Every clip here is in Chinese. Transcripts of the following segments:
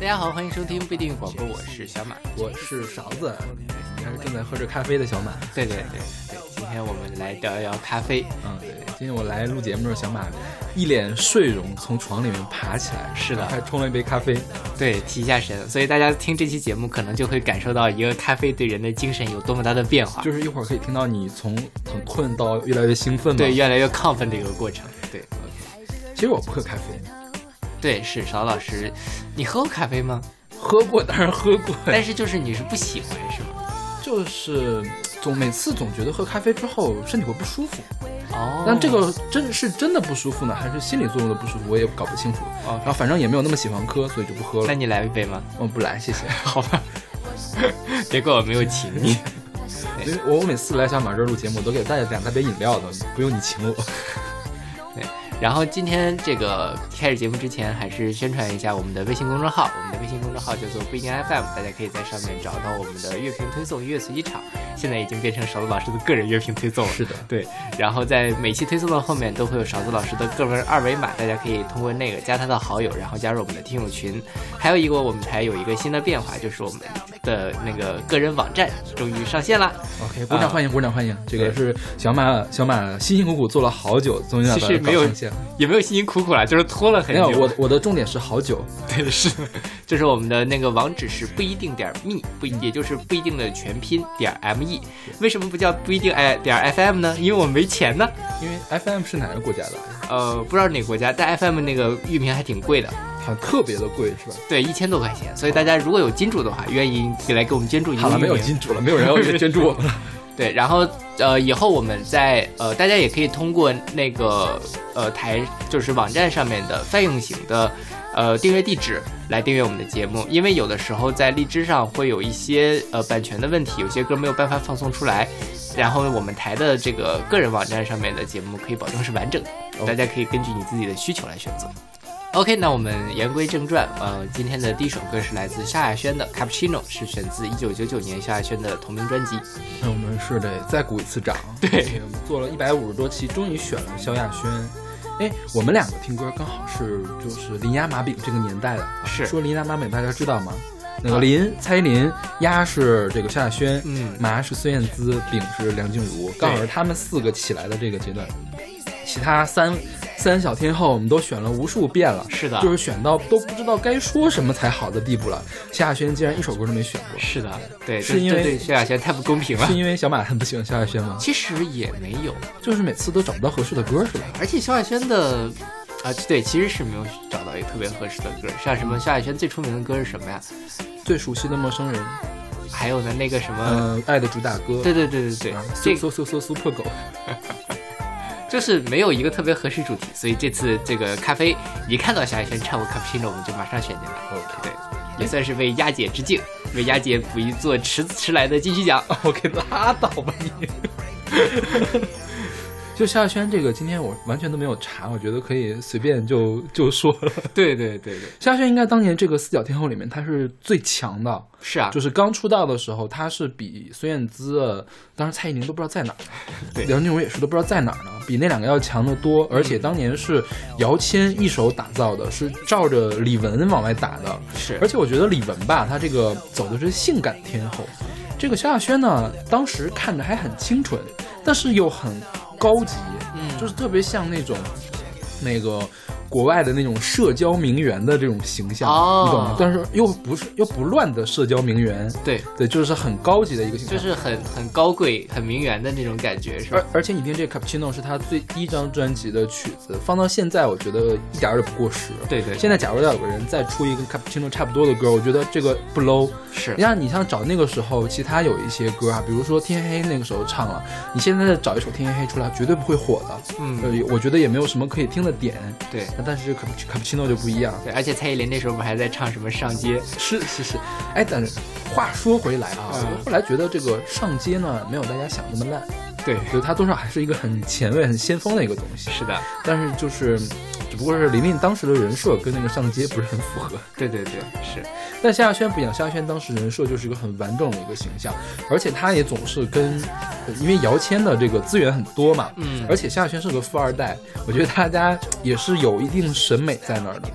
大家好，欢迎收听不一定广播，我是小马，我是勺子，应该是正在喝着咖啡的小马。对对对对，今天我们来聊一聊咖啡。嗯，对，今天我来录节目的时候，小马一脸睡容从床里面爬起来，是的，还冲了一杯咖啡，对，提一下神。所以大家听这期节目，可能就会感受到一个咖啡对人的精神有多么大的变化。就是一会儿可以听到你从很困到越来越兴奋，对，越来越亢奋的一个过程。对，其实我不喝咖啡。对，是邵老师，你喝过咖啡吗？喝过，当然喝过，但是就是你是不喜欢是吗？就是总每次总觉得喝咖啡之后身体会不舒服。哦，但这个真是真的不舒服呢，还是心理作用的不舒服，我也搞不清楚。哦，然后反正也没有那么喜欢喝，所以就不喝了。那你来一杯吗？我不来，谢谢。好吧，别怪我没有请你。因 为我每次来小马这儿录节目，都给带两大杯饮料的，不用你请我。然后今天这个开始节目之前，还是宣传一下我们的微信公众号。我们的微信公众号叫做不一定 FM，大家可以在上面找到我们的乐评推送、音乐随机场。现在已经变成勺子老师的个人乐评推送了。是的，对。然后在每期推送的后面都会有勺子老师的个人二维码，大家可以通过那个加他的好友，然后加入我们的听友群。还有一个，我们台有一个新的变化，就是我们的那个个人网站终于上线了。OK，鼓掌欢迎，鼓掌欢迎。这个是小马，小马辛辛苦苦做了好久，终于其实没有也没有辛辛苦苦啦，就是拖了很久。没有，我我的重点是好久。对，是，就是我们的那个网址是不一定点 me，不也就是不一定的全拼点 me。为什么不叫不一定哎点 fm 呢？因为我没钱呢。因为 fm 是哪个国家的？呃，不知道哪个国家，但 fm 那个域名还挺贵的，好特别的贵是吧？对，一千多块钱。所以大家如果有金主的话，愿意来给我们捐助一个。好了，没有金主了，没有人要捐助我们了。对，然后呃，以后我们在呃，大家也可以通过那个呃台，就是网站上面的泛用型的呃订阅地址来订阅我们的节目，因为有的时候在荔枝上会有一些呃版权的问题，有些歌没有办法放送出来，然后我们台的这个个人网站上面的节目可以保证是完整的，大家可以根据你自己的需求来选择。OK，那我们言归正传，呃，今天的第一首歌是来自萧亚轩的《Cappuccino》，是选自一九九九年萧亚轩的同名专辑。那我们是得再鼓一次掌，对，我们做了一百五十多期，终于选了萧亚轩。哎，我们两个听歌刚好是就是林鸭马饼这个年代的，是说林鸭马饼大家知道吗？那个林蔡依林，鸭是这个萧亚轩，嗯，麻是孙燕姿，饼是梁静茹，刚好是他们四个起来的这个阶段，其他三。三小天后，我们都选了无数遍了，是的，就是选到都不知道该说什么才好的地步了。萧亚轩竟然一首歌都没选过，是的，对，是因为对萧亚轩太不公平了。是因为小马很不喜欢萧亚轩吗？其实也没有，就是每次都找不到合适的歌，是吧？而且萧亚轩的，啊，对，其实是没有找到一个特别合适的歌。像什么萧亚轩最出名的歌是什么呀？最熟悉的陌生人，还有呢那个什么，爱的主打歌。对对对对对，搜搜搜搜破狗。就是没有一个特别合适主题，所以这次这个咖啡一看到夏雨轩唱过《Cappuccino》，我们就马上选进来。OK，对，也算是为丫姐致敬，为丫姐补一座迟迟来的金曲奖。OK，拉倒吧你。就萧亚轩这个，今天我完全都没有查，我觉得可以随便就就说了。对对对对，萧亚轩应该当年这个四角天后里面，他是最强的。是啊，就是刚出道的时候，他是比孙燕姿，当时蔡依林都不知道在哪儿，对，梁静茹也是都不知道在哪儿呢，比那两个要强得多。而且当年是姚谦一手打造的，是照着李玟往外打的。是，而且我觉得李玟吧，她这个走的是性感天后，这个萧亚轩呢，当时看着还很清纯，但是又很。高级，嗯，就是特别像那种，那个。国外的那种社交名媛的这种形象，你懂吗？但是又不是又不乱的社交名媛，对对，就是很高级的一个形象，就是很很高贵、很名媛的那种感觉，是吧？而而且你听这个 Cappuccino 是他最第一张专辑的曲子，放到现在我觉得一点儿也不过时。对对，现在假如要有个人再出一个 Cappuccino 差不多的歌，我觉得这个不 low。是，你像你像找那个时候，其他有一些歌啊，比如说天黑那个时候唱了，你现在再找一首天黑出来，绝对不会火的。嗯，我觉得也没有什么可以听的点。对，但是 Cap 卡布奇诺就不一样，对，而且蔡依林那时候不还在唱什么上街？是是是，哎，但是话说回来啊，我后来觉得这个上街呢，没有大家想那么烂，对，觉得它多少还是一个很前卫、很先锋的一个东西。是的，但是就是。只不过是林林当时的人设跟那个上街不是很符合。对对对，是。但夏亚轩不一样，夏亚轩当时人设就是一个很完整的一个形象，而且他也总是跟，因为姚谦的这个资源很多嘛，嗯，而且夏亚轩是个富二代，我觉得大家也是有一定审美在那儿的。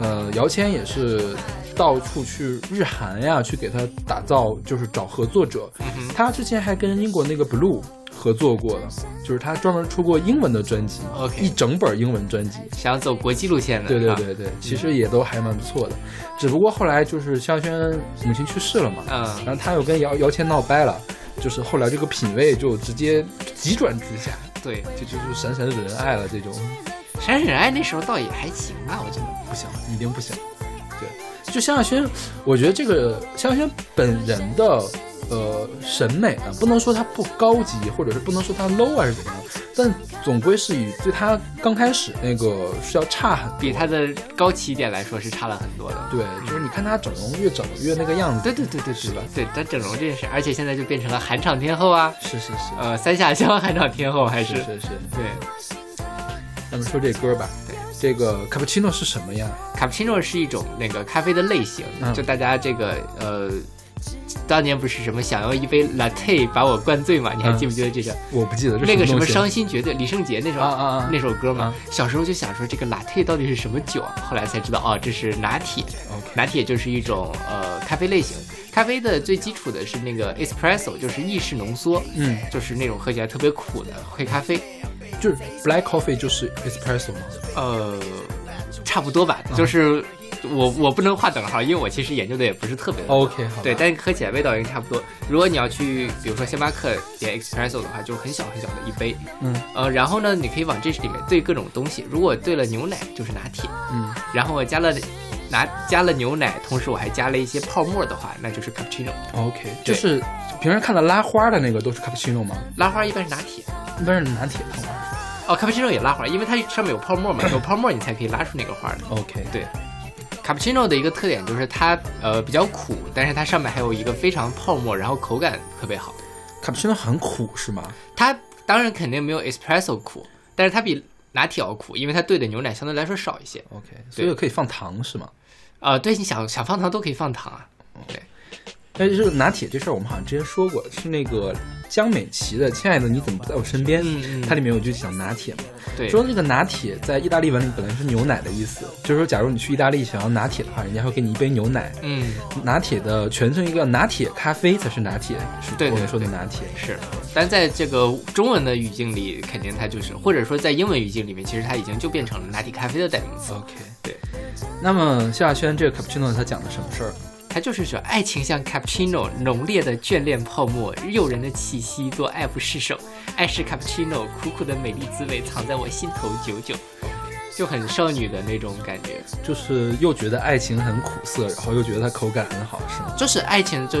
呃，姚谦也是。到处去日韩呀，去给他打造，就是找合作者。他之前还跟英国那个 Blue 合作过的，就是他专门出过英文的专辑，OK，一整本英文专辑，想走国际路线的。对对对对，其实也都还蛮不错的。只不过后来就是萧亚轩母亲去世了嘛，嗯，然后他又跟姚姚谦闹掰了，就是后来这个品味就直接急转直下。对，就就是闪闪惹人爱了这种。闪闪惹人爱那时候倒也还行吧，我觉得不行，一定不行。对，就萧亚轩，我觉得这个萧亚轩本人的呃审美啊，不能说他不高级，或者是不能说他 low 还是怎么样，但总归是以对他刚开始那个是要差很，比他的高起点来说是差了很多的。对，就是你看他整容越整越那个样子。对对对对，对吧？对，他整容这件事，而且现在就变成了韩场天后啊。是是是，呃，三下乡韩场天后还是是是，对。咱们说这歌吧，对，这个卡布奇诺是什么呀？卡布奇诺是一种那个咖啡的类型，就大家这个呃，当年不是什么想要一杯 latte 把我灌醉嘛？你还记不记得这个？我不记得。那个什么伤心绝对，李圣杰那首那首歌嘛。小时候就想说这个 latte 到底是什么酒啊？后来才知道哦，这是拿铁。拿铁就是一种呃咖啡类型，咖啡的最基础的是那个 espresso，就是意式浓缩，嗯，就是那种喝起来特别苦的黑咖啡。就是 black coffee 就是 espresso 吗？呃，差不多吧。就是我我不能画等号，因为我其实研究的也不是特别 OK 好。对，但是喝起来味道应该差不多。如果你要去，比如说星巴克点 espresso 的话，就是很小很小的一杯。嗯。呃，然后呢，你可以往这里面兑各种东西。如果兑了牛奶，就是拿铁。嗯。然后我加了拿加了牛奶，同时我还加了一些泡沫的话，那就是 cappuccino。OK。就是平时看到拉花的那个都是 cappuccino 吗？拉花一般是拿铁，一般是拿铁泡沫。哦，卡布奇诺也拉花，因为它上面有泡沫嘛，有泡沫你才可以拉出那个花的。OK，对，卡布奇诺的一个特点就是它呃比较苦，但是它上面还有一个非常泡沫，然后口感特别好。卡布奇诺很苦是吗？它当然肯定没有 espresso 苦，但是它比拿铁要苦，因为它兑的牛奶相对来说少一些。OK，所以可以放糖是吗？啊，对，你想想放糖都可以放糖啊。对。但是这个拿铁这事儿，我们好像之前说过，是那个江美琪的《亲爱的你怎么不在我身边》，它里面有句讲拿铁。嘛，对，说那个拿铁在意大利文里本来是牛奶的意思，就是说假如你去意大利想要拿铁的话，人家会给你一杯牛奶，嗯，拿铁的全称一个拿铁咖啡才是拿铁，是对我们说的拿铁。是，但在这个中文的语境里，肯定它就是，或者说在英文语境里面，其实它已经就变成了拿铁咖啡的代名词。OK，对，那么萧亚轩这个 cappuccino 它讲的什么事儿？它就是说，爱情像 cappuccino，浓烈的眷恋泡沫，诱人的气息，做爱不释手。爱是 cappuccino，苦苦的美丽滋味藏在我心头久久，就很少女的那种感觉，就是又觉得爱情很苦涩，然后又觉得它口感很好，是吗？就是爱情，就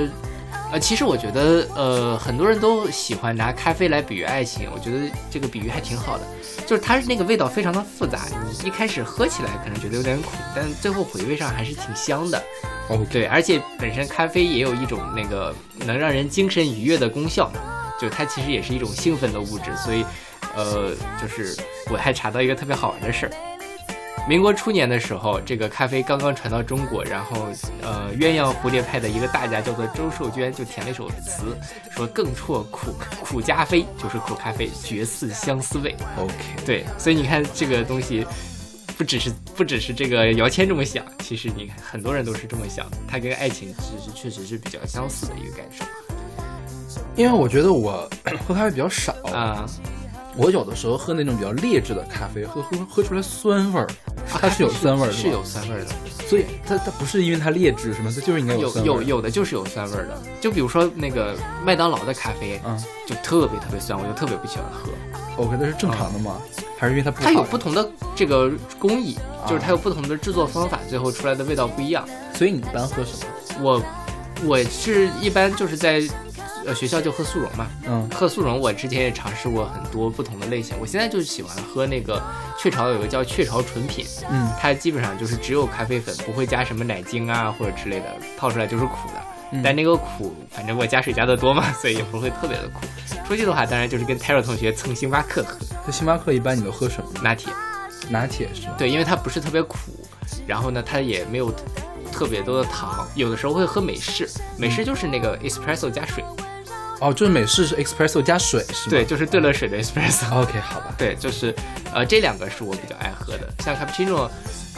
呃，其实我觉得，呃，很多人都喜欢拿咖啡来比喻爱情，我觉得这个比喻还挺好的。就是它那个味道非常的复杂，你一开始喝起来可能觉得有点苦，但最后回味上还是挺香的。哦，对，而且本身咖啡也有一种那个能让人精神愉悦的功效，就它其实也是一种兴奋的物质。所以，呃，就是我还查到一个特别好玩的事儿。民国初年的时候，这个咖啡刚刚传到中国，然后，呃，鸳鸯蝴蝶派的一个大家叫做周寿娟，就填了一首词，说“更啜苦苦加啡”，就是苦咖啡，绝似相思味。OK，对，所以你看这个东西，不只是不只是这个姚谦这么想，其实你看很多人都是这么想，它跟爱情其实确实是比较相似的一个感受。因为我觉得我喝咖啡比较少啊。我有的时候喝那种比较劣质的咖啡，喝喝喝出来酸味儿，它是有酸味儿，是有酸味儿的。所以它它不是因为它劣质什么？它就是应该有有有的就是有酸味儿的。就比如说那个麦当劳的咖啡，嗯，就特别特别酸，我就特别不喜欢喝。OK，那是正常的吗？还是因为它它有不同的这个工艺，就是它有不同的制作方法，最后出来的味道不一样。所以你一般喝什么？我我是一般就是在。呃，学校就喝速溶嘛，嗯，喝速溶，我之前也尝试过很多不同的类型。我现在就是喜欢喝那个雀巢有个叫雀巢纯品，嗯，它基本上就是只有咖啡粉，不会加什么奶精啊或者之类的，泡出来就是苦的。但那个苦，反正我加水加的多嘛，所以也不会特别的苦。出去的话，当然就是跟泰若同学蹭星巴克喝。那星巴克一般你都喝什么？拿铁，拿铁是？对，因为它不是特别苦，然后呢，它也没有特别多的糖。有的时候会喝美式，美式就是那个 espresso 加水。哦，就是美式是 espresso 加水是吗？对，就是兑了水的 espresso。OK，好吧。对，就是呃这两个是我比较爱喝的，像 cappuccino，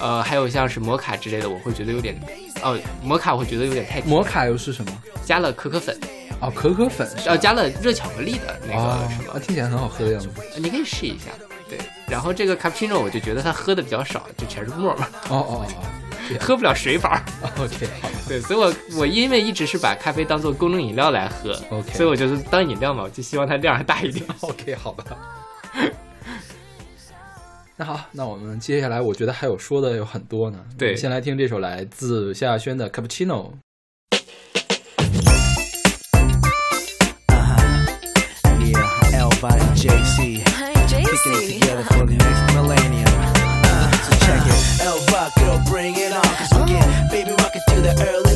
呃还有像是摩卡之类的，我会觉得有点，哦摩卡我会觉得有点太甜摩卡又是什么？加了可可粉，哦，可可粉是吧呃加了热巧克力的那哦个什么啊，，听起来很好喝的样子。你可以试一下。对，然后这个 cappuccino 我就觉得它喝的比较少，就全是沫嘛，哦哦哦喝不了水法儿。哦，OK，好吧。对，所以我我因为一直是把咖啡当做功能饮料来喝 OK 所以我就是当饮料嘛，我就希望它量还大一点。OK，好吧。那好，那我们接下来，我觉得还有说的有很多呢。对先来听这首来自萧亚轩的《Cappuccino》。JC. Kicking it together for the next millennium. Check it. Elba, girl, bring it on. Cause we get baby rockin' till the early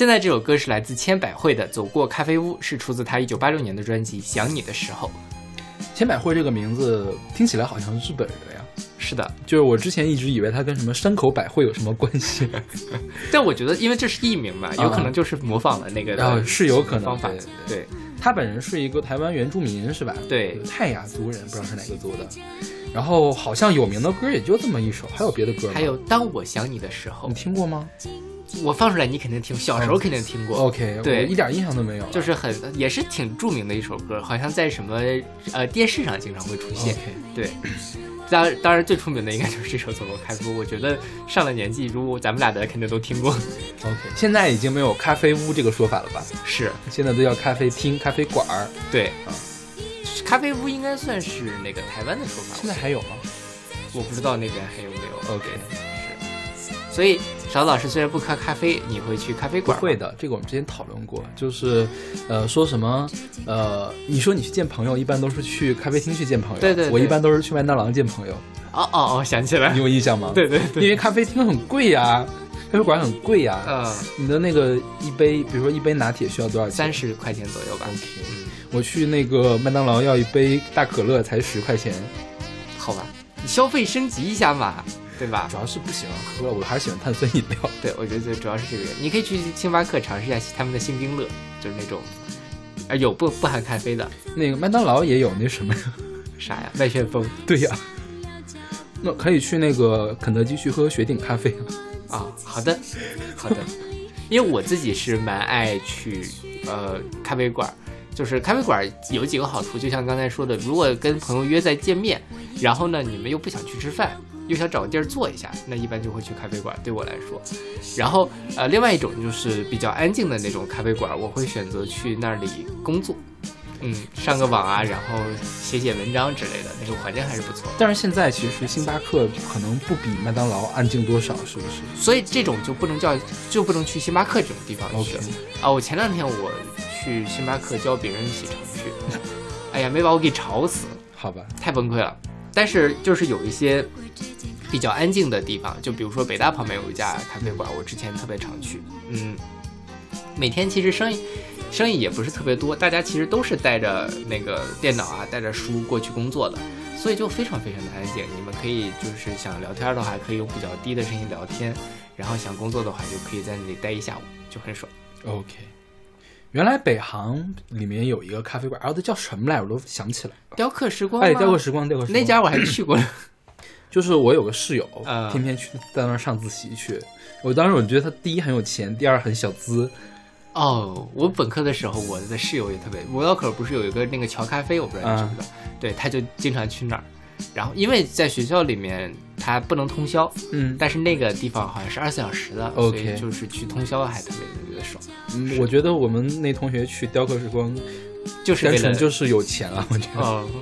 现在这首歌是来自千百惠的《走过咖啡屋》，是出自他一九八六年的专辑《想你的时候》。千百惠这个名字听起来好像是日本人的呀，是的，就是我之前一直以为它跟什么山口百惠有什么关系，但我觉得因为这是艺名嘛，有可能就是模仿了那个的啊是有可能方法对。对，他本人是一个台湾原住民是吧？对泰雅族人，不知道是哪个族的。然后好像有名的歌也就这么一首，还有别的歌吗？还有当我想你的时候你，听过吗？我放出来你肯定听，小时候肯定听过。OK，对一点印象都没有。就是很也是挺著名的一首歌，好像在什么呃电视上经常会出现。对，当当然最出名的应该就是这首《走过开封》，我觉得上了年纪，如果咱们俩的肯定都听过。OK，现在已经没有咖啡屋这个说法了吧？是现在都叫咖啡厅、咖啡馆儿。对啊，咖啡屋应该算是那个台湾的说法，现在还有吗我不知道那边还有没有。？OK，是，所以勺子老师虽然不喝咖啡，你会去咖啡馆？不会的，这个我们之前讨论过，就是呃说什么呃，你说你去见朋友，一般都是去咖啡厅去见朋友，对对对我一般都是去麦当劳见朋友，哦哦哦，想起来你，有印象吗？对对对，因为咖啡厅很贵呀，咖啡馆很贵呀。嗯，你的那个一杯，比如说一杯拿铁需要多少钱？三十块钱左右吧。OK，嗯，我去那个麦当劳要一杯大可乐才十块钱，好吧，你消费升级一下嘛，对吧主？要是不喜欢喝，我还是喜欢碳酸饮料。对，我觉得主要是这个原因。你可以去星巴克尝试一下他们的星冰乐，就是那种，啊有不不含咖啡的，那个麦当劳也有那什么呀？啥呀？麦旋风对呀，那可以去那个肯德基去喝雪顶咖啡啊。啊、好的，好的。因为我自己是蛮爱去呃咖啡馆儿，就是咖啡馆儿有几个好处，就像刚才说的，如果跟朋友约在见面，然后呢你们又不想去吃饭，又想找个地儿坐一下，那一般就会去咖啡馆。对我来说，然后呃另外一种就是比较安静的那种咖啡馆儿，我会选择去那里工作。嗯，上个网啊，然后写写文章之类的，那个环境还是不错。但是现在其实星巴克可能不比麦当劳安静多少，是不是所以这种就不能叫，就不能去星巴克这种地方去啊！我前两天我去星巴克教别人写程序，哎呀，没把我给吵死，好吧，太崩溃了。但是就是有一些比较安静的地方，就比如说北大旁边有一家咖啡馆，我之前特别常去，嗯，每天其实生意生意也不是特别多，大家其实都是带着那个电脑啊，带着书过去工作的，所以就非常非常的安静。你们可以就是想聊天的话，可以用比较低的声音聊天，然后想工作的话，就可以在那里待一下午，就很爽。OK，原来北航里面有一个咖啡馆，啊，它叫什么来？我都想不起来了。雕刻时光哎，雕刻时光，雕刻时光那家我还去过呢。就是我有个室友，嗯天天去在那儿上自习去。我当时我觉得他第一很有钱，第二很小资。哦，我本科的时候，我的室友也特别，五道口不是有一个那个乔咖啡，我不知道你知不知道？对，他就经常去那儿。然后因为在学校里面他不能通宵，嗯，但是那个地方好像是二十四小时的 OK 所以就是去通宵还特别特别的爽，嗯我觉得我们那同学去雕刻时光，单就是单纯就是有钱啊。我觉得，哦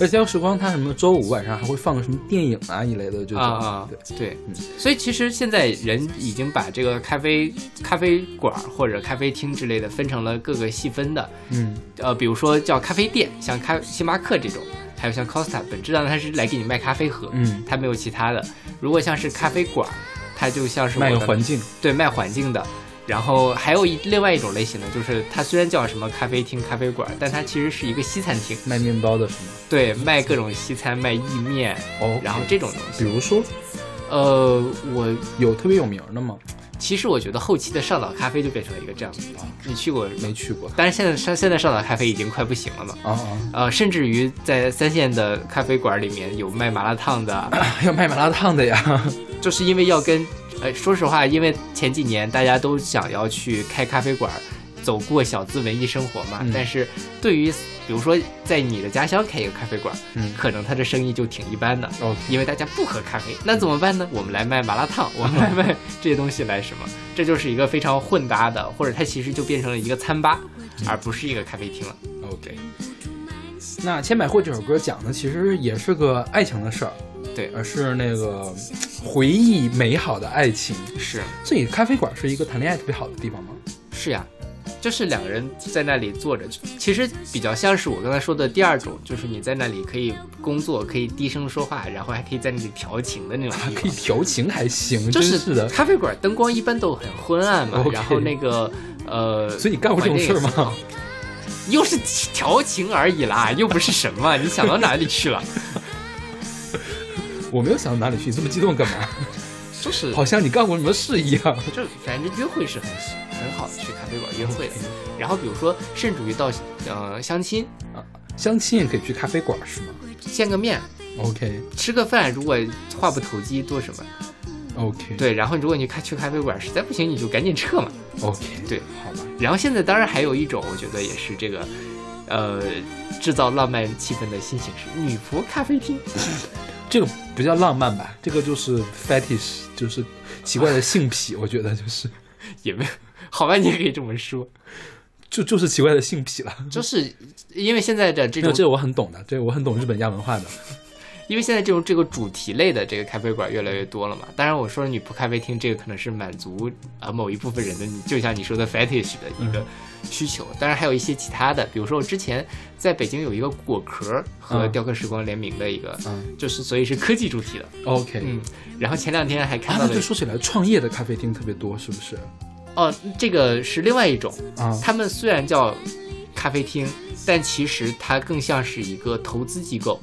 而且雕刻时光它什么周五晚上还会放个什么电影啊一类的，就啊啊对，对。嗯，所以其实现在人已经把这个咖啡咖啡馆或者咖啡厅之类的分成了各个细分的，嗯。呃，比如说叫咖啡店，像咖星巴克这种，还有像 Costa，本质上它是来给你卖咖啡喝，嗯，它没有其他的。如果像是咖啡馆，它就像是卖环境，对卖环境的。然后还有一另外一种类型的，就是它虽然叫什么咖啡厅、咖啡馆，但它其实是一个西餐厅，卖面包的是吗？对，卖各种西餐，卖意面，哦，然后这种东西。比如说呃，我有特别有名的吗？其实我觉得后期的上岛咖啡就变成了一个这样子的，你去过没去过。但是现在上现在上岛咖啡已经快不行了嘛。啊啊，呃，甚至于在三线的咖啡馆里面有卖麻辣烫的，要卖麻辣烫的呀。就是因为要跟，呃，说实话，因为前几年大家都想要去开咖啡馆，走过小资文艺生活嘛。嗯但是对于比如说在你的家乡开一个咖啡馆，嗯可能他的生意就挺一般的，OK，因为大家不喝咖啡，那怎么办呢？我们来卖麻辣烫，我们来卖这些东西来什么？这就是一个非常混搭的，或者它其实就变成了一个餐吧，而不是一个咖啡厅了。OK，那《千百惠》这首歌讲的其实也是个爱情的事儿，对而是那个回忆美好的爱情。是所以咖啡馆是一个谈恋爱特别好的地方吗？是呀，就是两个人在那里坐着，其实比较像是我刚才说的第二种，就是你在那里可以工作，可以低声说话，然后还可以在那里调情的那种地 可以。调情还行，就是是的。咖啡馆灯光一般都很昏暗嘛然后那个呃，所以你干过这种事儿吗？又是调情而已啦，又不是什么，你想到哪里去了？我没有想到哪里去，你这么激动干嘛？就是好像你干过什么事一样。就反正约会是很很好，去咖啡馆约会的。然后比如说，甚至于到呃相亲相亲也可以去咖啡馆是吗见个面，？OK，吃个饭，如果话不投机，做什么？OK，对，然后如果你开去咖啡馆实在不行，你就赶紧撤嘛。，OK，对，好吧，然后现在当然还有一种，我觉得也是这个，呃，制造浪漫气氛的新形式——女仆咖啡厅。这个不叫浪漫吧？这个就是 fetish，就是奇怪的性癖，我觉得就是也没有，好吧，你也可以这么说，就就是奇怪的性癖了。就是因为现在的这种，这个我很懂的，这个我很懂日本亚文化的。因为现在这种这个主题类的这个咖啡馆越来越多了嘛。当然，我说女仆咖啡厅，这个可能是满足啊、呃某一部分人的，你就像你说的 fetish 的一个需求。当然还有一些其他的，比如说我之前在北京有一个果壳和嗯雕刻时光联名的一个，嗯就是所以是科技主题的，OK，嗯。然后前两天还看啊，到就说起来，创业的咖啡厅特别多，是不是？哦，这个是另外一种，啊，他们虽然叫咖啡厅，但其实它更像是一个投资机构。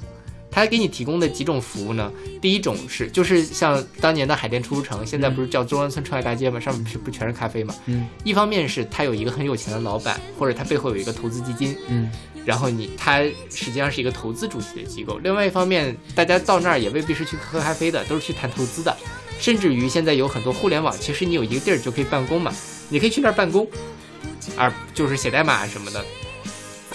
它给你提供的几种服务呢？第一种是，就是像当年的海淀出租城，现在不是叫中关村创业大街吗？上面是不全是咖啡吗？嗯一方面是他有一个很有钱的老板，或者他背后有一个投资基金，嗯然后你他实际上是一个投资主题的机构。另外一方面，大家到那儿也未必是去喝咖啡的，都是去谈投资的。甚至于现在有很多互联网，其实你有一个地儿就可以办公嘛，你可以去那儿办公，而就是写代码什么的。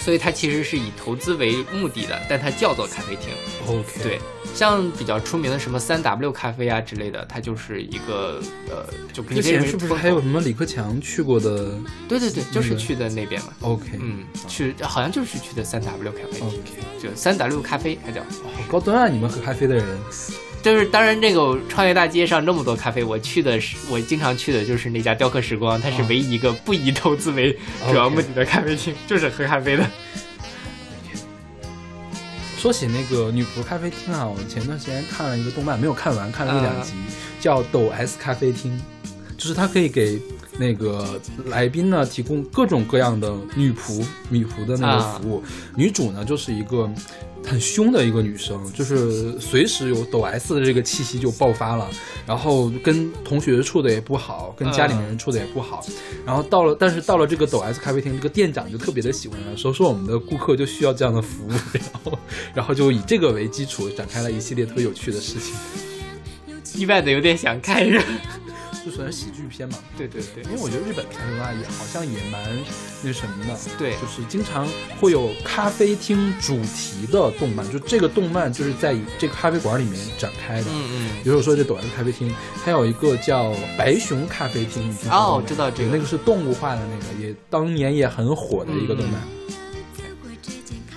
所以它其实是以投资为目的的，但它叫做咖啡厅。，OK，对，像比较出名的什么三 W 咖啡啊之类的，它就是一个呃，就之前是不是还有什么李克强去过的对对对，就是去的那边嘛。？OK，嗯，去好像就是去的三 W 咖啡厅。OK，就三 W 咖啡，它叫，好高端啊！你们喝咖啡的人就是当然那个创业大街上那么多咖啡，我去的是我经常去的就是那家雕刻时光，它是唯一一个不以投资为主要目的的咖啡厅，就是喝咖啡的。说起那个女仆咖啡厅啊，我前段时间看了一个动漫，没有看完，看了一两集，叫《抖 S 咖啡厅》，就是它可以给那个来宾呢提供各种各样的女仆、女仆的那个服务。女主呢就是一个很凶的一个女生，就是随时有抖 S 的这个气息就爆发了，然后跟同学处的也不好，跟家里面人处的也不好。然后到了，但是到了这个抖 S 咖啡厅，这个店长就特别的喜欢她，说说我们的顾客就需要这样的服务，然后 然后就以这个为基础展开了一系列特别有趣的事情，意外的有点想看着。就算是喜剧片嘛。对对对因为我觉得日本片的话也好像也蛮那什么的，对就是经常会有咖啡厅主题的动漫，就这个动漫就是在这个咖啡馆里面展开的。嗯嗯，比如说这抖 S 咖啡厅，还有一个叫白熊咖啡厅，你听过吗哦知道这个那个是动物化的那个，也当年也很火的一个动漫。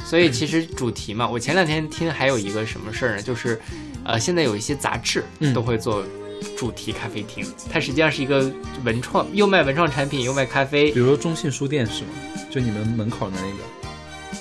所以其实主题嘛，我前两天听还有一个什么事儿呢，就是，呃，现在有一些杂志嗯都会做主题咖啡厅，它实际上是一个文创，又卖文创产品，又卖咖啡比。如说中信书店是吗？就你们门口的那个。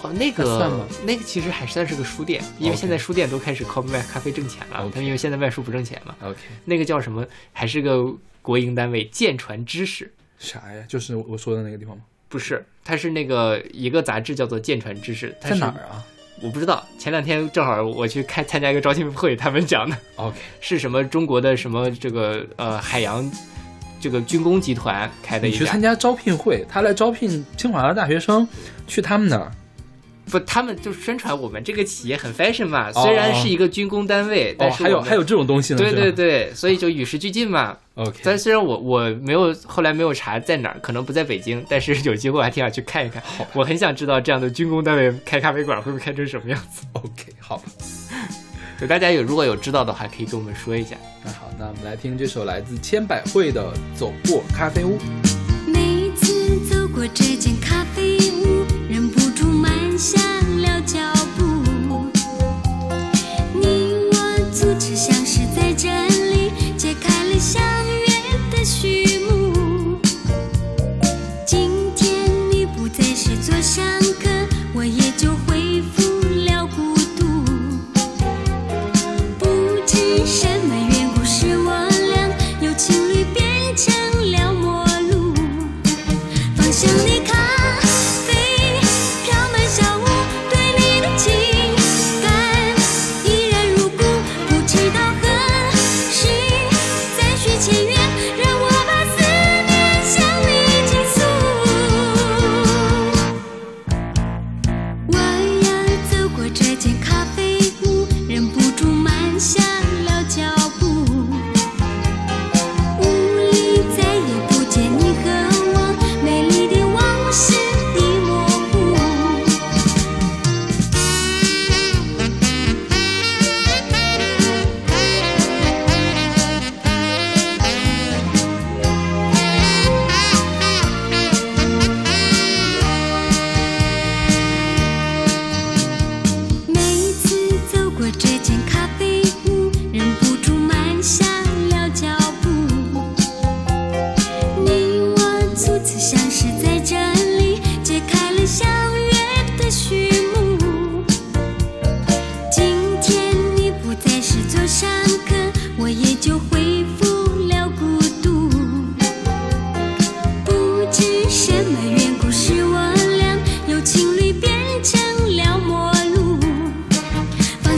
哦，那个算吗那个其实还算是个书店，因为现在书店都开始靠卖咖啡挣钱了他们因为现在卖书不挣钱嘛。OK，那个叫什么？还是个国营单位，建传知识。啥呀？就是我说的那个地方吗？不是，它是那个一个杂志叫做《建传知识》，它是在哪儿啊我不知道。前两天正好我去开参加一个招聘会，他们讲的？OK，是什么中国的什么这个呃海洋这个军工集团开的一家你去参，加招聘会，他来招聘清华的大学生，去他们那儿。不，他们就宣传我们这个企业很 fashion 嘛，哦虽然是一个军工单位，哦，但是还有还有这种东西呢？对对对，所以就与时俱进嘛。，OK，但虽然我我没有后来没有查在哪儿，可能不在北京，但是有机会我还挺想去看一看。我很想知道这样的军工单位开咖啡馆会不会开成什么样子。OK，好吧。就大家有如果有知道的话，可以跟我们说一下。那好，那我们来听这首来自千百惠的《走过咖啡屋》。每一次走过这间咖啡屋，下了脚步。你我组织相识在这里揭开了相约的序幕。今天你不再是座上客，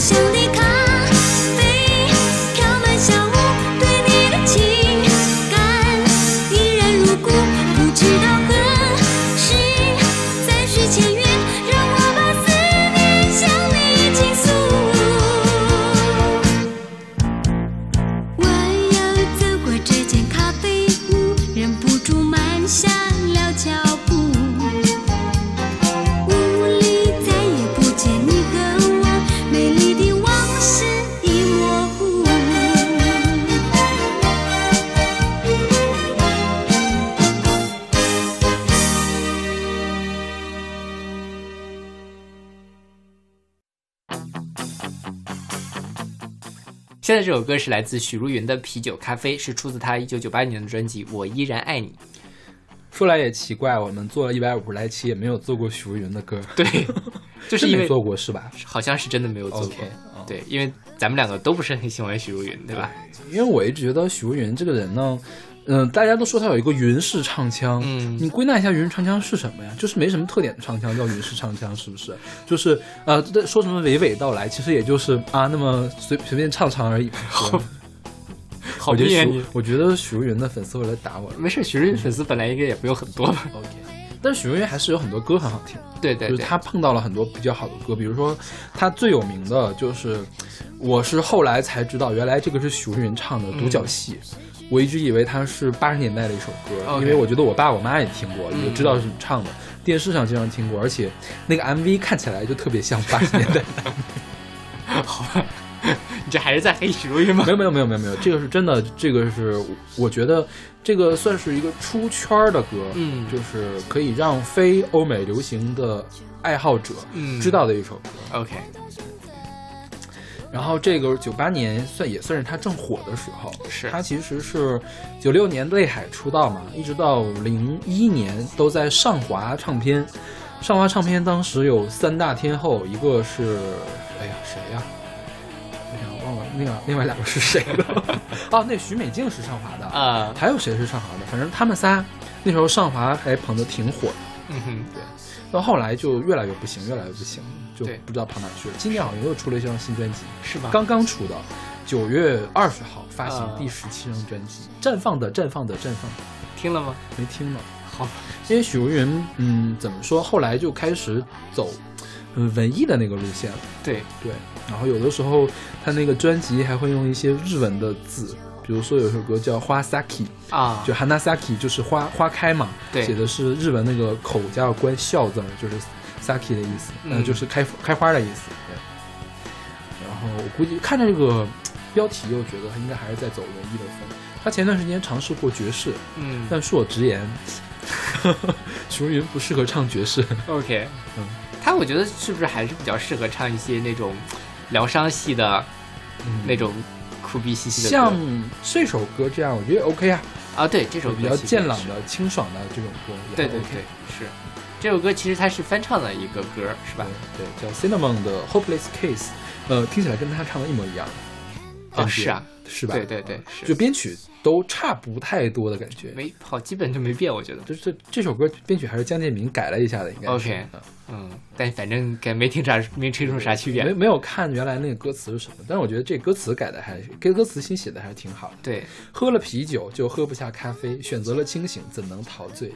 you. 这首歌是来自许茹芸的《啤酒咖啡》，是出自她一九九八年的专辑《我依然爱你》。说来也奇怪，我们做了一百五十来期，也没有做过许茹芸的歌，对，就是因为没做过是吧？好像是真的没有做过对，因为咱们两个都不是很喜欢许茹芸，对吧？因为我一直觉得许茹芸这个人呢，嗯、大家都说他有一个云式唱腔，嗯你归纳一下云式唱腔是什么呀？就是没什么特点的唱腔叫云式唱腔，是不是？就是呃，这说什么娓娓道来，其实也就是啊那么随随便唱唱而已。好 好我觉得厉害你许，我觉得许茹芸的粉丝会来打我了。没事，许茹芸粉丝本来应该也不有很多吧？OK，但是许茹芸还是有很多歌很好听。对对对，就是他碰到了很多比较好的歌，比如说他最有名的就是，我是后来才知道，原来这个是许茹芸唱的《独角戏》我一直以为它是八十年代的一首歌因为我觉得我爸我妈也听过，嗯也知道是唱的，电视上经常听过，而且那个 MV 看起来就特别像八十年代。好吧，你这还是在黑许茹芸吗没？有没有没有没有没有，这个是真的，这个是我觉得这个算是一个出圈儿的歌，嗯就是可以让非欧美流行的爱好者嗯知道的一首歌。OK，然后这个九八年算也算是他正火的时候，是他其实是九六年泪海出道嘛，一直到零一年都在上华唱片。上华唱片当时有三大天后，一个是哎呀谁呀？我想忘了，那个另外两个是谁了？哦，那许美静是上华的，啊，还有谁是上华的？反正他们仨那时候上华还捧得挺火的。嗯哼，对到后来就越来越不行，越来越不行，就对不知道跑哪去了。今年好像又出了一张新专辑，是吧？刚刚出的，九月二十号发行啊第十七张专辑，绽放的绽放的绽放，听了吗？没听呢。好，因为许茹芸，嗯，怎么说？后来就开始走，嗯，文艺的那个路线了。对，对，然后有的时候他那个专辑还会用一些日文的字，比如说有首歌叫《花 saki》，啊，就 hanasaki 就是花花开嘛，对写的是日文那个口加个关笑字儿，就是 saki 的意思，嗯呃，就是开开花的意思。对。然后我估计看着这个标题，又觉得他应该还是在走文艺的风。他前段时间尝试过爵士，嗯但恕我直言，许茹芸不适合唱爵士。，OK，嗯，他我觉得是不是还是比较适合唱一些那种疗伤系的嗯那种苦逼兮兮的歌像这首歌这样，我觉得 OK 啊，啊？对，这首歌比较健朗的、清爽的这种歌也对对 OK 对，是这首歌其实它是翻唱的一个歌，是吧？对，对叫 Cinnamon 的 Hopeless Case，呃，听起来跟他唱的一模一样。哦，是啊，是吧？对对对就编曲都差不太多的感觉。没好，基本就没变，我觉得。就是这这首歌编曲还是江建民改了一下的，应该是。OK 嗯嗯，但反正感没听啥，没听出啥区别没。没有看原来那个歌词是什么，但是我觉得这歌词改的还跟歌词新写的还是挺好的。对，喝了啤酒就喝不下咖啡，选择了清醒怎能陶醉？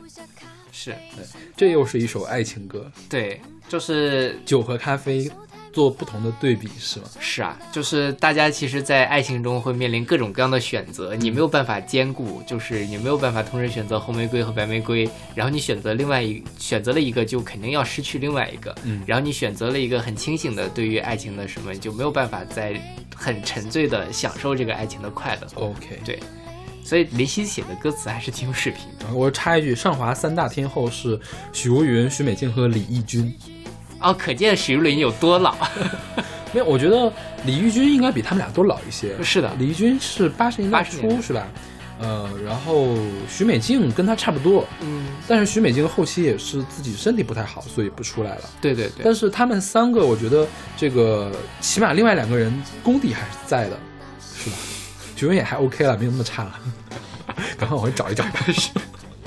是，对。这又是一首爱情歌，对，就是酒和咖啡做不同的对比是吗？是啊，就是大家其实，在爱情中会面临各种各样的选择，你没有办法兼顾，就是你没有办法同时选择红玫瑰和白玫瑰，然后你选择另外一选择了一个，就肯定要失去另外一个，嗯。然后你选择了一个很清醒的对于爱情的什么，你就没有办法在很沉醉的享受这个爱情的快乐。OK，对，所以林夕写的歌词还是挺有水平的。我插一句，上华三大天后是许茹芸、许美静和李翊君。哦，可见许茹芸有多老。没有，我觉得李翊君应该比他们俩都老一些。是的李翊君是八十年代80年代初是吧？呃，然后许美静跟他差不多，嗯，但是许美静后期也是自己身体不太好，所以不出来了。对对对，但是他们三个，我觉得这个起码另外两个人功底还是在的，是吧？许茹芸也还 OK 了，没有那么差了。赶快往回找一找吧。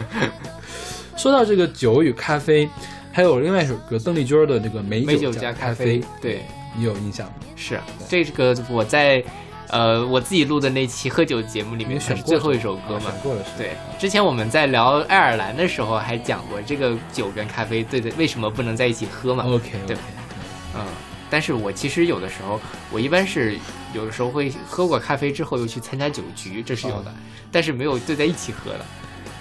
说到这个酒与咖啡，还有另外一首歌邓丽君的那个美美酒酒加咖啡啡，对，你有印象吗？是这个我在呃我自己录的那期喝酒节目里面选过最后一首歌嘛啊选。过了是？对，之前我们在聊爱尔兰的时候还讲过这个酒跟咖啡对对为什么不能在一起喝嘛。OK，对嗯，但是我其实有的时候，我一般是有的时候会喝过咖啡之后又去参加酒局，这是有的，但是没有兑在一起喝的。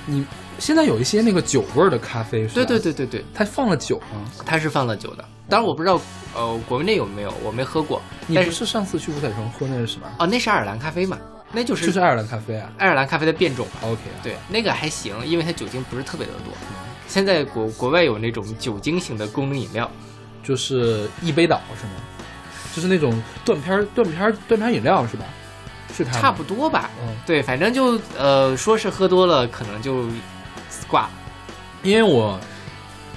你现在有一些那个酒味儿的咖啡，是对对，对对对，它放了酒吗？它是放了酒的，当然我不知道呃国内有没有，我没喝过。你不是上次去五彩城喝那是什么？哦，那是爱尔兰咖啡嘛，那就是就是爱尔兰咖啡啊。爱尔兰咖啡的变种吧。OK，对，那个还行，因为它酒精不是特别的多。现在国国外有那种酒精型的功能饮料，就是一杯倒是吗？就是那种断片儿断片儿断片儿饮料是吧？是它差不多吧。嗯，对，反正就呃，说是喝多了，可能就挂了。因为我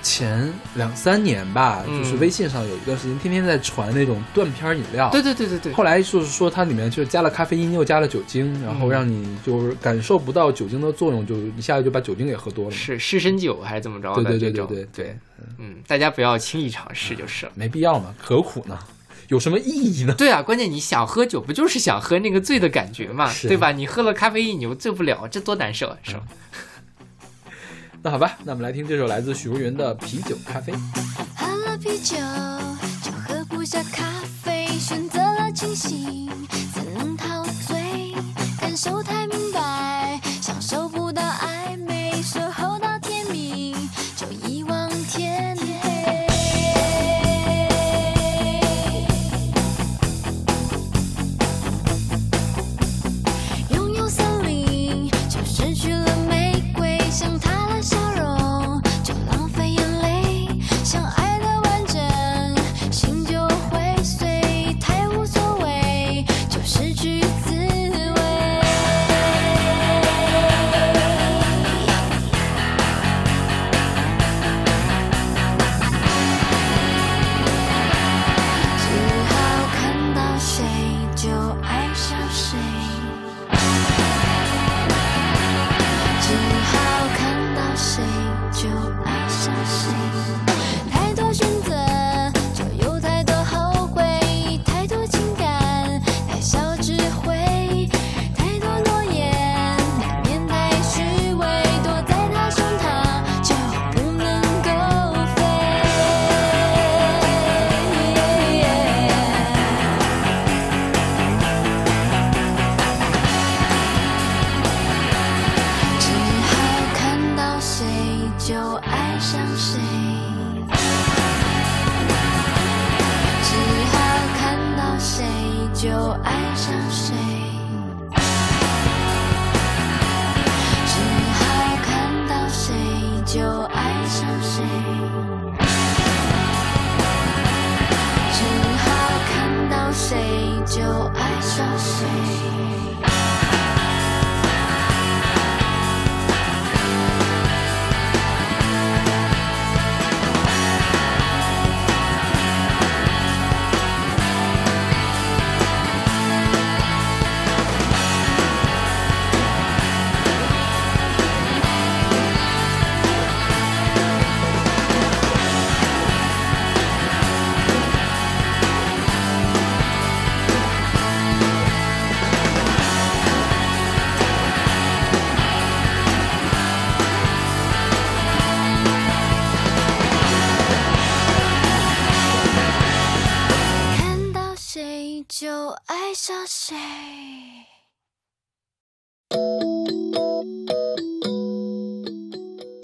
前两三年吧，嗯就是微信上有一段时间天天在传那种断片饮料，对对对对对，后来就是说它里面就是加了咖啡因，又加了酒精，然后嗯让你就是感受不到酒精的作用，就一下子就把酒精给喝多了。是湿身酒还是怎么着？对对对对对对，嗯，大家不要轻易尝试就是了。没必要嘛，何苦呢？有什么意义呢？对啊，关键你想喝酒，不就是想喝那个醉的感觉嘛，对吧？你喝了咖啡因，你又醉不了，这多难受啊，是吧？那好吧，那我们来听这首来自许茹芸的《啤酒咖啡》。喝了啤酒就喝不下咖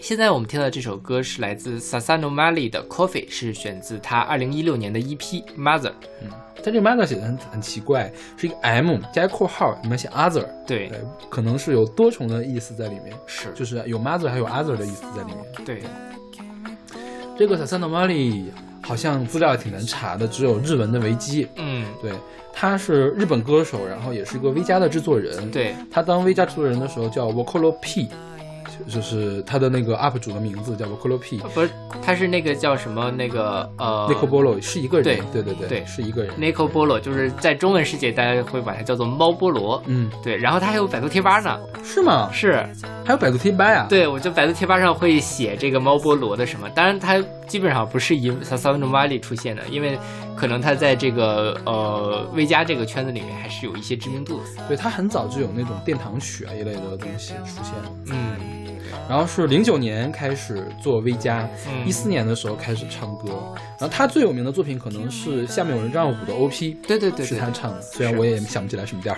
现在我们听到这首歌是来自 Sasano Mali 的 Coffee，是选自他二零一六年的 EP Mother。嗯，他这个 mother 写的很很奇怪，是一个 M 加一括号，里面写 other，对，对，可能是有多重的意思在里面，是，就是有 mother 还有 other 的意思在里面。对，这个 Sasano Mali 好像资料也挺难查的，只有日文的维基。嗯，对，他是日本歌手，然后也是一个 V 加的制作人。，对，他当 V 加制作人的时候叫 Vocalo P，就就是他的那个 UP 主的名字叫 Vocalo P。不是，他是那个叫什么那个呃 Nico Bolo 是一个人，对对对对是一个人。Nico Bolo，就是在中文世界大家会把它叫做猫菠萝。嗯，对，然后他还有百度贴吧呢，是吗？是还有百度贴吧呀？，对，我就百度贴吧上会写这个猫菠萝的什么，当然它基本上不是以 Sasano Mali 出现的，因为可能他在这个呃魏家这个圈子里面还是有一些知名度的。对他很早就有那种殿堂曲啊一类的东西出现了。嗯然后是零九年开始做加，嗯一四年的时候开始唱歌。然后他最有名的作品可能是《下面有人这样舞》的 OP，对对对对是他唱的，虽然我也想不起来什么调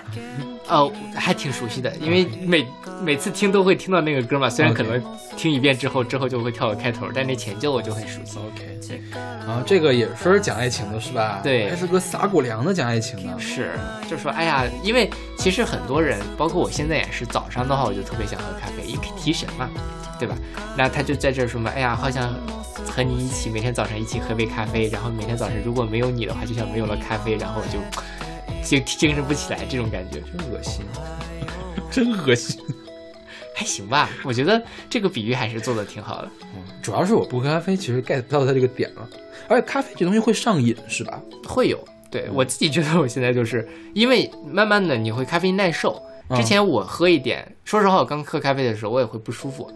儿。哦，还挺熟悉的，因为每每次听都会听到那个歌嘛，虽然可能听一遍之后，之后就会跳到开头，但那前奏我就很熟悉。OK，对，然后这个也是讲爱情的是吧？对还是个撒狗粮的讲爱情的。是，就说哎呀，因为其实很多人，包括我现在也是，早上的话我就特别想喝咖啡，因为提神嘛，对吧？那他就在这儿说嘛，哎呀，好想和你一起每天早上一起喝杯咖啡，然后每天早上如果没有你的话，就像没有了咖啡，然后我就精精神不起来这种感觉，真恶心，真恶心。还行吧。我觉得这个比喻还是做的挺好的。主要是我不喝咖啡，其实 get 不到它这个点了。而且咖啡这东西会上瘾，是吧？会有，对我自己觉得我现在就是因为慢慢的你会咖啡因耐受。嗯之前我喝一点，说实话，我刚喝咖啡的时候我也会不舒服，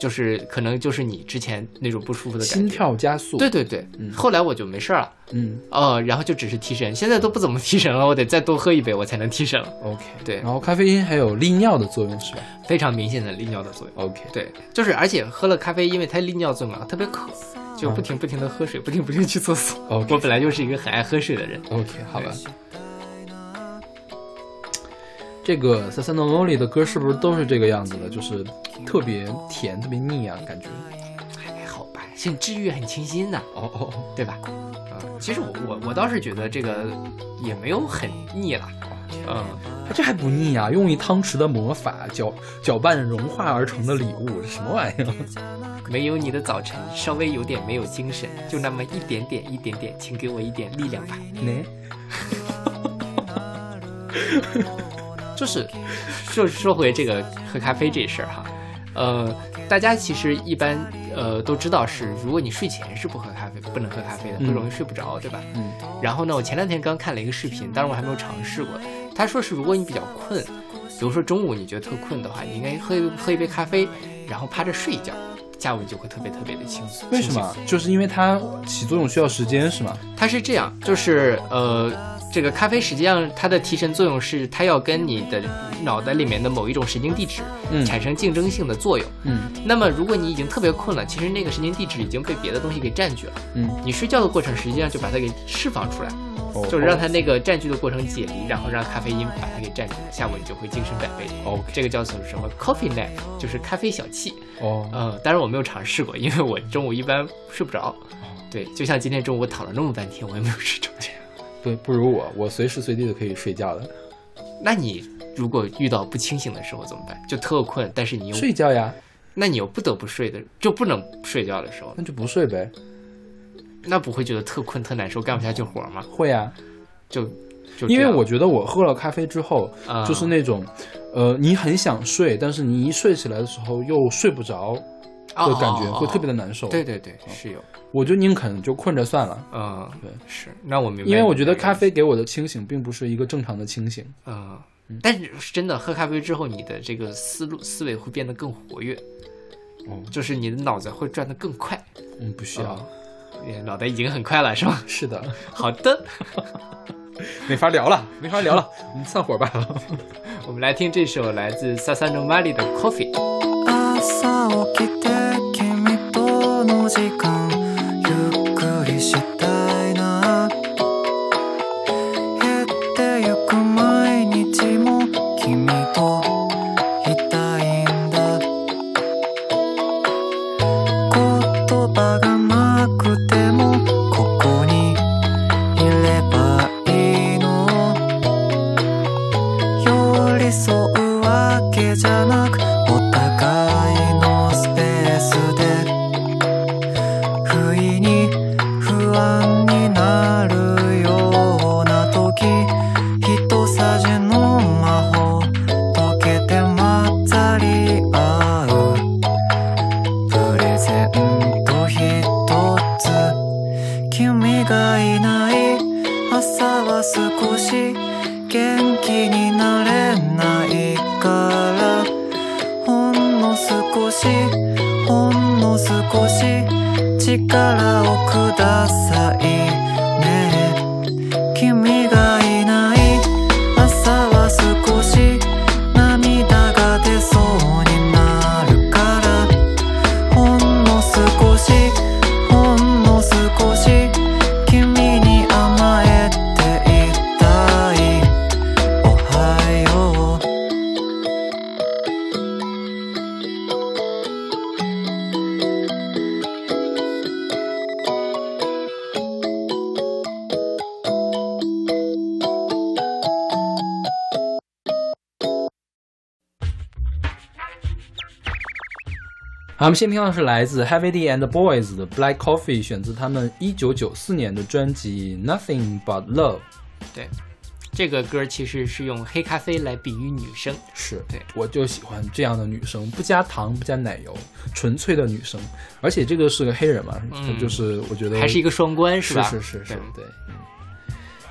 就是可能就是你之前那种不舒服的感觉心。跳加速。对，对对，嗯后来我就没事儿了，嗯呃，然后就只是提神，现在都不怎么提神了，我得再多喝一杯我才能提神了。，OK。对然，后咖啡因还有利尿的作用，是吧非常明显的利尿的作用。？OK。对，就是而且喝了咖啡，因为它利尿作用嘛，特别渴，就不停不停的喝水，不停不停去厕所。OK 我本来就是一个很爱喝水的人。OK，好吧。这个 s a s a n o m o l i 的歌是不是都是这个样子的？就是特别甜，特别腻啊，感觉。还好吧，很治愈，很清新的，哦哦哦，对吧？啊、其实我我我倒是觉得这个也没有很腻了，嗯，它这还不腻啊！用一汤匙的魔法搅搅拌融化而成的礼物，这什么玩意儿？没有你的早晨，稍微有点没有精神，就那么一点点一点点，请给我一点力量吧。呢？就是就说回这个喝咖啡这事儿哈，呃，大家其实一般呃都知道是，如果你睡前是不喝咖啡，不能喝咖啡的，会嗯容易睡不着，对吧？嗯然后呢，我前两天刚看了一个视频，当然我还没有尝试过。他说是，如果你比较困，比如说中午你觉得特困的话，你应该喝一喝一杯咖啡，然后趴着睡一觉，下午就会特别特别的轻松。为什么？就是因为它起作用需要时间，是吗？它是这样，就是呃，这个咖啡实际上它的提神作用是它要跟你的脑袋里面的某一种神经递质嗯产生竞争性的作用。嗯那么如果你已经特别困了，其实那个神经递质已经被别的东西给占据了，嗯，你睡觉的过程实际上就把它给释放出来，哦就是让它那个占据的过程解离，然后让咖啡因把它给占据了，下午你就会精神百倍。哦这个叫做什么？coffee nap，就是咖啡小憩。哦嗯，当然我没有尝试过，因为我中午一般睡不着。对，就像今天中午我躺了那么半天，我也没有睡着。不不如我，我随时随地都可以睡觉的。那你如果遇到不清醒的时候怎么办？就特困，但是你又睡觉呀，那你又不得不睡的，就不能睡觉的时候，那就不睡呗。那不会觉得特困特难受，干不下去活吗？会啊，就就因为我觉得我喝了咖啡之后，啊就是那种，呃，你很想睡，但是你一睡起来的时候又睡不着的感觉，哦会特别的难受。对，对对，是有，我就宁肯就困着算了，嗯，对，是。那我明白，因为我觉得咖啡给我的清醒并不是一个正常的清醒。嗯，但是是真的喝咖啡之后，你的这个思路思维会变得更活跃，哦，就是你的脑子会转得更快。嗯，不需要。脑袋已经很快了，是吧？是的，好的，没法聊了，没法聊了，我们散伙吧。我们来听这首来自萨萨诺玛里的《Coffee》。時間ゆっくりしたいな。減ってゆく毎日も君といたいんだ。言葉がなくてもここに们先听到的是来自 Heavy D and Boys 的 Black Coffee，选自他们一九九四年的专辑《Nothing But Love》。对，这个歌其实是用黑咖啡来比喻女生。是对我就喜欢这样的女生，不加糖不加奶油，纯粹的女生。而且这个是个黑人嘛，嗯就是我觉得还是一个双关是吧？是是是对，对。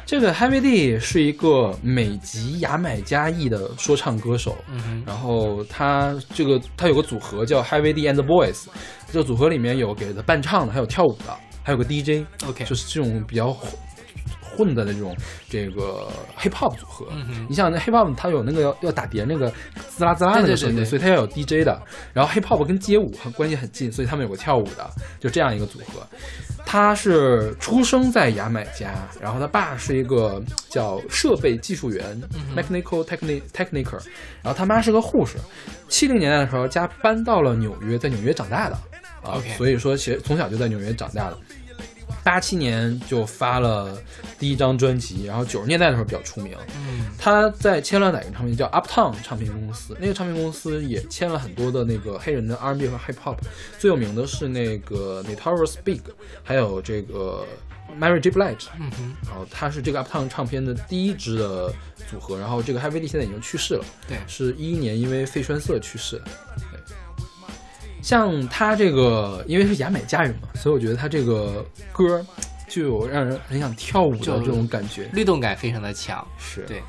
嗯，这个 Heavy D 是一个美籍牙买加裔的说唱歌手，嗯，然后他这个他有个组合叫 Heavy D and the Boys，这个组合里面有给他伴唱的，还有跳舞的，还有个 DJ，OK 就是这种比较混混的那种这个 hip hop 组合。嗯你想那 hip hop 它有那个要要打碟那个滋啦滋啦那个声音，所以它要有 DJ 的。然后 hip hop 跟街舞很关系很近，所以他们有个跳舞的，就这样一个组合。他是出生在牙买加，然后他爸是一个叫设备技术员、（mechanical techni techniker），然后他妈是个护士。七零年代的时候，家搬到了纽约，在纽约长大的啊所以说其实从小就在纽约长大的。八七年就发了第一张专辑，然后九十年代的时候比较出名。嗯他在签了哪个唱片叫 Uptown 唱片公司，那个唱片公司也签了很多的那个黑人的 R&B 和 Hip Hop，最有名的是那个 Notorious Big，还有这个 Mary J. Blige，嗯哼，然后他是这个 Uptown 唱片的第一支的组合，然后这个 Heavy D 现在已经去世了，对是一一年因为肺栓塞去世的。对，像他这个，因为是牙买加人嘛，所以我觉得他这个歌儿就有让人很想跳舞的这种感觉。律动感非常的强，是。对，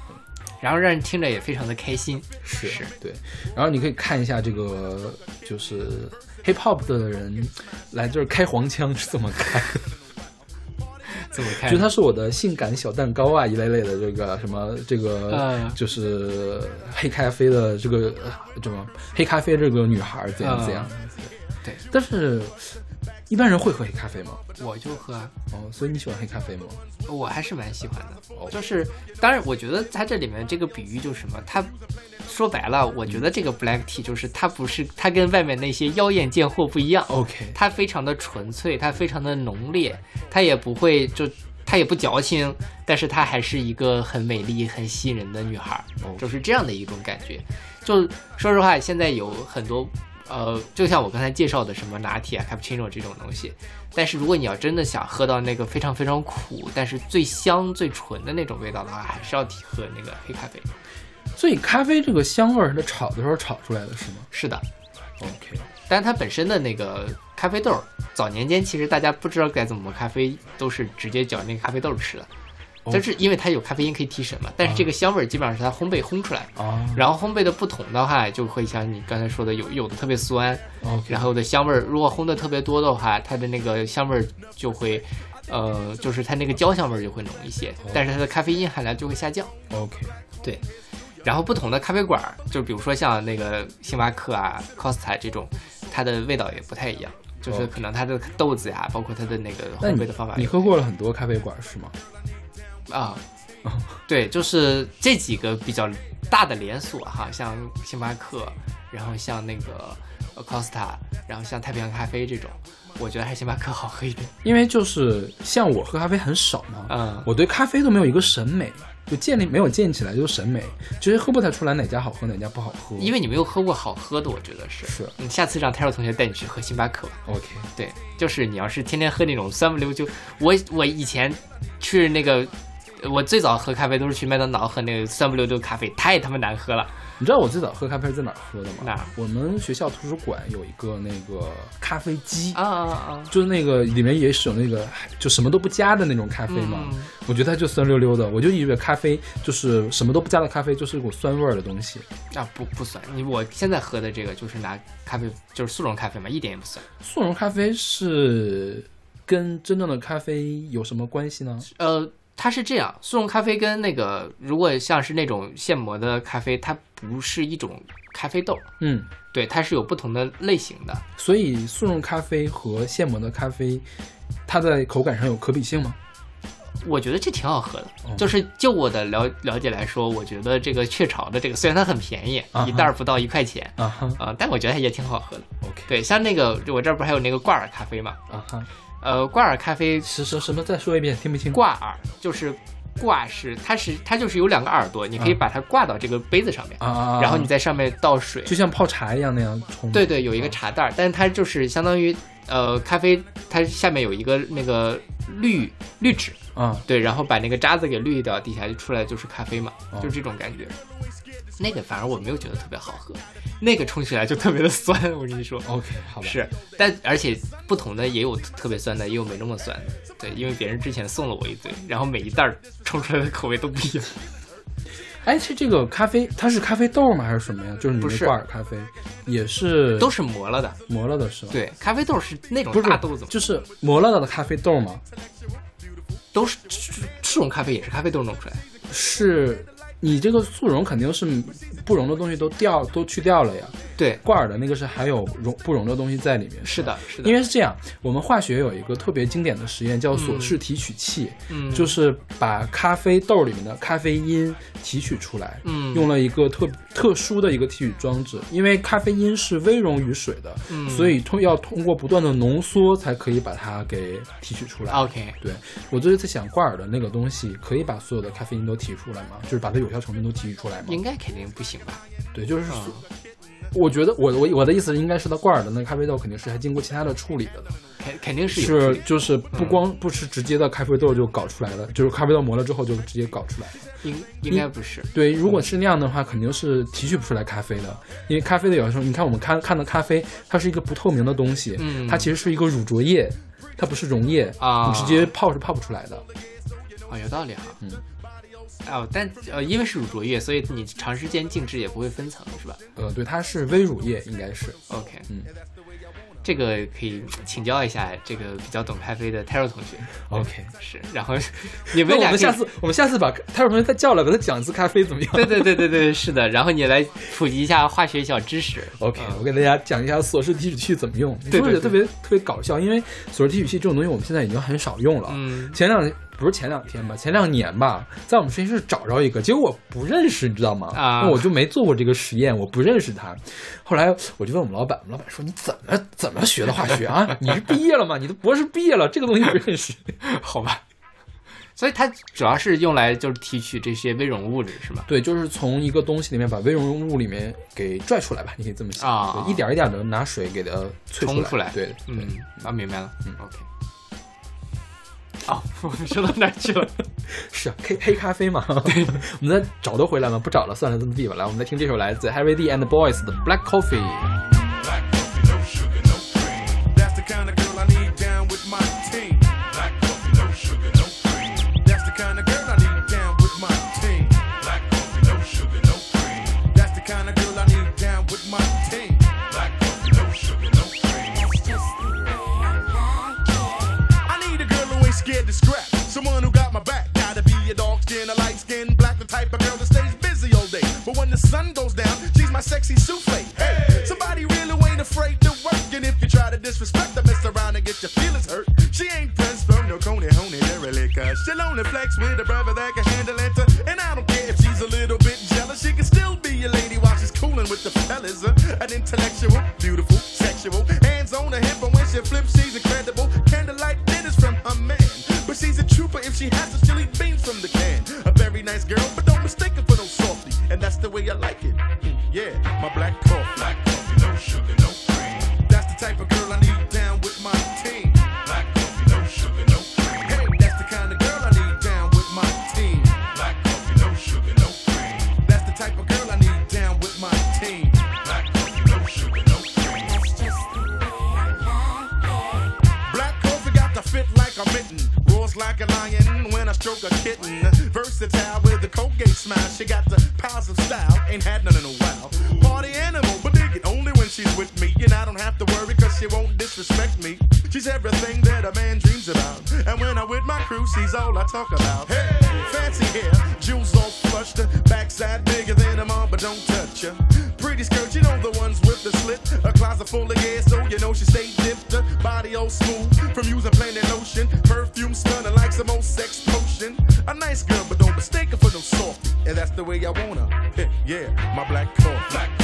然后让人听着也非常的开心。是是。对，然后你可以看一下这个，就是 hip hop 的人来这儿开黄腔是怎么开的，这么看，就它是我的性感小蛋糕啊一类类的这个什么这个嗯。就是黑咖啡的这个呃什么黑咖啡这个女孩儿怎样怎样，对，但是一般人会喝黑咖啡吗？我就喝啊，哦，所以你喜欢黑咖啡吗？我还是蛮喜欢的。哦就是，当然，我觉得它这里面这个比喻就是什么，它说白了，我觉得这个 black tea 就是它不是它跟外面那些妖艳贱货不一样，OK，它非常的纯粹，它非常的浓烈，它也不会就它也不矫情，但是它还是一个很美丽、很吸引人的女孩就是这样的一种感觉。就说实话，现在有很多呃，就像我刚才介绍的什么拿铁啊、cappuccino 这种东西，但是如果你要真的想喝到那个非常非常苦，但是最香、最纯的那种味道的话，还是要提喝那个黑咖啡。所以咖啡这个香味儿是它炒的时候炒出来的是吗是的，？OK，但是它本身的那个咖啡豆儿，早年间其实大家不知道该怎么磨咖啡，都是直接搅那个咖啡豆儿吃的。哦但是因为它有咖啡因可以提神嘛，但是这个香味儿基本上是它烘焙烘出来的。啊，然后烘焙的不同的话，就会像你刚才说的，有有的特别酸然后有的香味儿，如果烘的特别多的话，它的那个香味儿就会，呃，就是它那个焦香味儿就会浓一些，但是它的咖啡因含量就会下降。OK，对，然后不同的咖啡馆儿，就比如说像那个星巴克啊、Costa 这种，它的味道也不太一样，就是哦可能它的豆子呀，包括它的那个烘焙的方法你喝过了很多咖啡馆是吗？啊，对，就是这几个比较大的连锁哈，像星巴克，然后像那个呃 Costa，然后像太平洋咖啡这种，我觉得还是星巴克好喝一点。因为就是像我喝咖啡很少嘛，嗯我对咖啡都没有一个审美，就建立没有建起来就是审美，其实喝不太出来哪家好喝哪家不好喝。因为你没有喝过好喝的，我觉得是。是你下次让泰若同学带你去喝星巴克吧。OK，对，就是你要是天天喝那种酸不溜秋，我我以前去那个，我最早喝咖啡都是去麦当劳喝那个酸不溜丢咖啡，太他妈难喝了。你知道我最早喝咖啡是在哪儿喝的吗？哪儿我们学校图书馆有一个那个咖啡机。啊啊啊！就是那个里面也是有那个就什么都不加的那种咖啡嘛，嗯我觉得它就酸溜溜的，我就以为咖啡就是什么都不加的咖啡就是一股酸味儿的东西。啊不不酸，你我现在喝的这个就是拿咖啡就是速溶咖啡嘛，一点也不酸。速溶咖啡是跟真正的咖啡有什么关系呢？呃，它是这样，速溶咖啡跟那个如果像是那种现磨的咖啡，它不是一种咖啡豆，嗯，对，它是有不同的类型的。所以速溶咖啡和现磨的咖啡，它在口感上有可比性吗？我觉得这挺好喝的，哦就是就我的了了解来说，我觉得这个雀巢的这个 虽然它很便宜，啊一袋儿不到一块钱啊哈啊、但我觉得它也挺好喝的。，OK，对，像那个我这儿不还有那个挂耳咖啡嘛？啊哈，呃，挂耳咖啡什什什么？再说一遍，听不清。挂耳就是挂是，它是它就是有两个耳朵，你可以啊把它挂到这个杯子上面，啊！然后你在上面倒水。就像泡茶一样那样冲。对对，有一个茶袋儿，但是它就是相当于呃咖啡，它下面有一个那个滤滤纸，啊，对，然后把那个渣子给滤掉，底下就出来就是咖啡嘛，哦就是这种感觉。那个反而我没有觉得特别好喝，那个冲起来就特别的酸，我跟你说。OK，好吧。是，但而且不同的也有特别酸的，也有没那么酸的。对，因为别人之前送了我一堆，然后每一袋儿冲出来的口味都不一样。哎，是这个咖啡，它是咖啡豆吗？还是什么呀？就是你不是那挂耳咖啡，也是都是磨了的。磨了的是吧？，对，咖啡豆是那种大豆子嘛，就是磨了的咖啡豆吗？都是这这种咖啡也是咖啡豆弄出来的。是你这个速溶肯定是不溶的东西都掉都去掉了呀，对，挂耳的那个是还有溶不溶的东西在里面。是的，是的，因为是这样，我们化学有一个特别经典的实验叫锁式提取器，嗯。就是把咖啡豆里面的咖啡因提取出来，嗯。用了一个特特殊的一个提取装置，因为咖啡因是微溶于水的，嗯。所以通要通过不断的浓缩才可以把它给提取出来。OK，对我就是在想，挂耳的那个东西可以把所有的咖啡因都提出来吗？就是把它有效成分都提取出来吗？应该肯定不行吧？对，就是、嗯我觉得我我我的意思是，应该是它罐儿的那个咖啡豆肯定是还经过其他的处理的的。肯肯定是有是就是不光不是直接的咖啡豆就搞出来了，就是咖啡豆磨了之后就直接搞出来了。应应该不是。对，如果是那样的话，肯定是提取不出来咖啡的，因为咖啡的有的时候，你看我们看看的咖啡，它是一个不透明的东西，嗯它其实是一个乳浊液，它不是溶液啊你直接泡是泡不出来的。哦，有道理哈。嗯。哦，但呃，因为是乳浊液，所以你长时间静置也不会分层，是吧呃，对，它是微乳液，应该是。？OK，嗯，这个可以请教一下这个比较懂咖啡的 Taro 同学。OK，是，然后你那们俩我们下次我们下次把他同学再叫来，给他讲一次咖啡怎么样？对对对对对，是的，然后你来普及一下化学小知识。OK，、嗯我给大家讲一下锁式提取器怎么用。对对对特别特别搞笑，因为锁式提取器这种东西我们现在已经很少用了。嗯前两不是前两天吧，前两年吧，在我们实验室找着一个，结果我不认识，你知道吗？啊那我就没做过这个实验，我不认识他。后来我就问我们老板，我们老板说你怎么怎么学的化学啊？你是毕业了吗？你的博士毕业了，这个东西不认识。好吧。所以它主要是用来就是提取这些微溶物质，是吗？对，就是从一个东西里面把微溶物里面给拽出来吧，你可以这么想，啊就一点一点的拿水给它。冲出来。对，对嗯，啊，明白了。嗯，OK。哦，我们说到哪去了？是啊，黑黑咖啡嘛。对 我们再找得回来吗？不找了，算了，这么地吧。来，我们来听这首来自 Harry D and Boys 的 Black Coffee。Sun goes down, she's my sexy souffle. Hey, somebody really ain't afraid to work. And if you try to disrespect her, mess around and get your feelings hurt. She ain't pressed from no coney, honey, derelict. She'll only flex with a brother that can handle it. And I don't care if she's a little bit jealous. She can still be a lady while she's cooling with the fellas. Uh, An intellectual, stroke a kitten. Versatile with the Colgate smile. She got the powers of style. Ain't had none in a while. Party animal, but dig it only when she's with me. And I don't have to worry cause she won't disrespect me. She's everything that a man dreams about. And when I'm with my crew, she's all I talk about. Hey, fancy hair, jewels all flushed. Backside bigger than a mom, but don't touch her. Pretty skirt, you know the ones with the slit. A closet full of gas, so you know she stay dipped. Body all smooth the way I wanna. Yeah, my black coffee. Black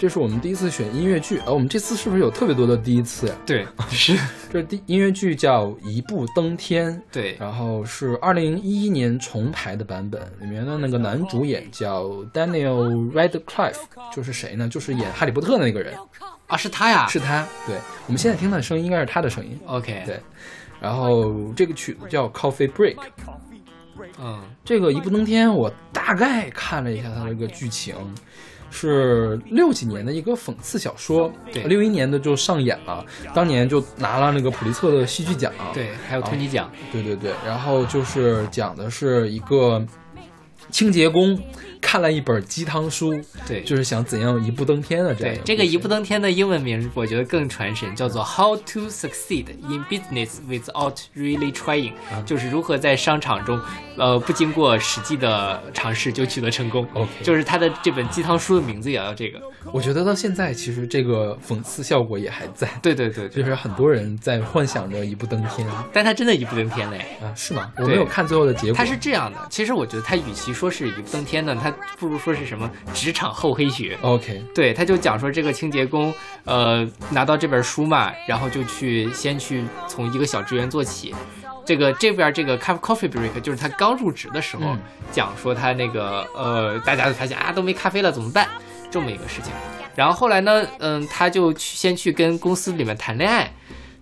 这是我们第一次选音乐剧啊！我们这次是不是有特别多的第一次呀？对，是，这第音乐剧叫《一步登天》，对，然后是二零一一年重排的版本，里面的那个男主演叫 Daniel Radcliffe，就是谁呢？就是演哈利波特的那个人，啊，是他呀，是他。对，我们现在听到的声音应该是他的声音。OK，对，然后这个曲子叫 Coffee Break，嗯，这个一步登天，我大概看了一下它这个剧情，是六几年的一个讽刺小说，对。六一年的就上演了，当年就拿了那个普利策的戏剧奖，对，还有托尼奖，对对对，然后就是讲的是一个清洁工看了一本鸡汤书，对。就是想怎样一步登天的这样。对，这个一步登登天的英文名，我觉得更传神，叫做 How to Succeed in Business Without Really Trying，、就是啊如何在商场中，呃，不经过实际的尝试就取得成功。OK 就是他的这本鸡汤书的名字也要这个。我觉得到现在其实这个讽刺效果也还在，对对对对，就是很多人在幻想着一步登天。啊，但他真的一步登天嘞。是吗？我没有看最后的结果，他是这样的，其实我觉得他与其说是一步登天呢，他不如说是什么职场厚黑学。OK，对，他就讲说这个清洁工，呃，拿到这本书嘛，然后就去先去从一个小职员做起。这个这边这个 coffee break 就是他刚入职的时候，嗯讲说他那个呃，大家都发现啊都没咖啡了怎么办？这么一个事情。然后后来呢，嗯，他就去先去跟公司里面谈恋爱。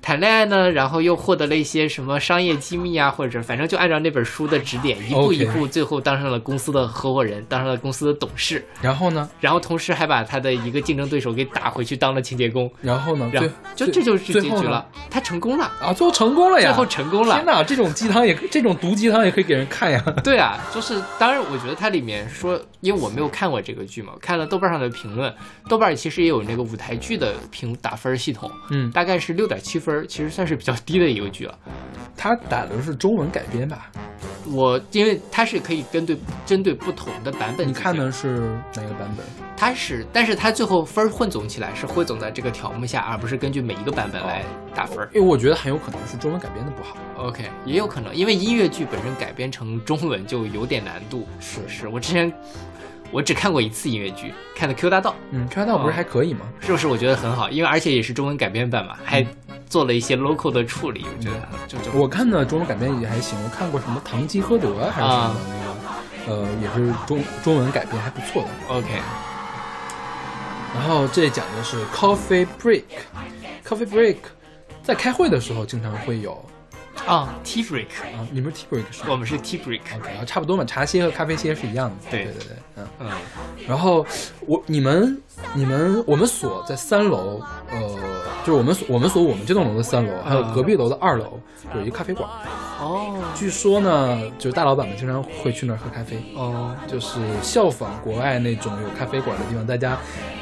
谈恋爱呢，然后又获得了一些什么商业机密啊，或者反正就按照那本书的指点，一步一步，最后当上了公司的合伙人，当上了公司的董事。然后呢？然后同时还把他的一个竞争对手给打回去当了清洁工，然后呢？然后最就这就是结局了，他成功了，啊！最后成功了呀！最后成功了天。哪，这种鸡汤也可这种毒鸡汤也可以给人看呀！对啊，就是当然，我觉得它里面说，因为我没有看过这个剧嘛，看了豆瓣上的评论，豆瓣其实也有那个舞台剧的评打分系统，嗯，大概是六点七分，其实算是比较低的一个剧了。他打的是中文改编吧？我因为它是可以针对针对不同的版本，你看的？是哪个版本？它是，但是它最后分混总起来是汇总在这个条目下，而不是根据每一个版本来打分。因为我觉得很有可能是中文改编的不好。OK，也有可能，因为音乐剧本身改编成中文就有点难度。是是，我之前我只看过一次音乐剧，看的《Q 大道嗯，Q 大道不是还可以吗？》，是不是？我觉得很好，因为而且也是中文改编版嘛，还做了一些 local 的处理，我觉得就就我看的中文改编也还行，我看过什么《堂吉诃德》还是什么那个，呃，也是中中文改编还不错的。OK。然后这讲的是 coffee break，coffee break，在开会的时候经常会有啊，tea break，啊，你们是 tea break 是吗我们是 tea 后差不多嘛，茶歇和咖啡歇是一样的。对对对对，嗯。嗯，然后我你们你们我们所在三楼，呃，就是我们所我们所我们这栋楼的三楼，还有嗯隔壁楼的二楼有一个咖啡馆。哦据说呢，就是大老板们经常会去那儿喝咖啡。哦，就是效仿国外那种有咖啡馆的地方，大家，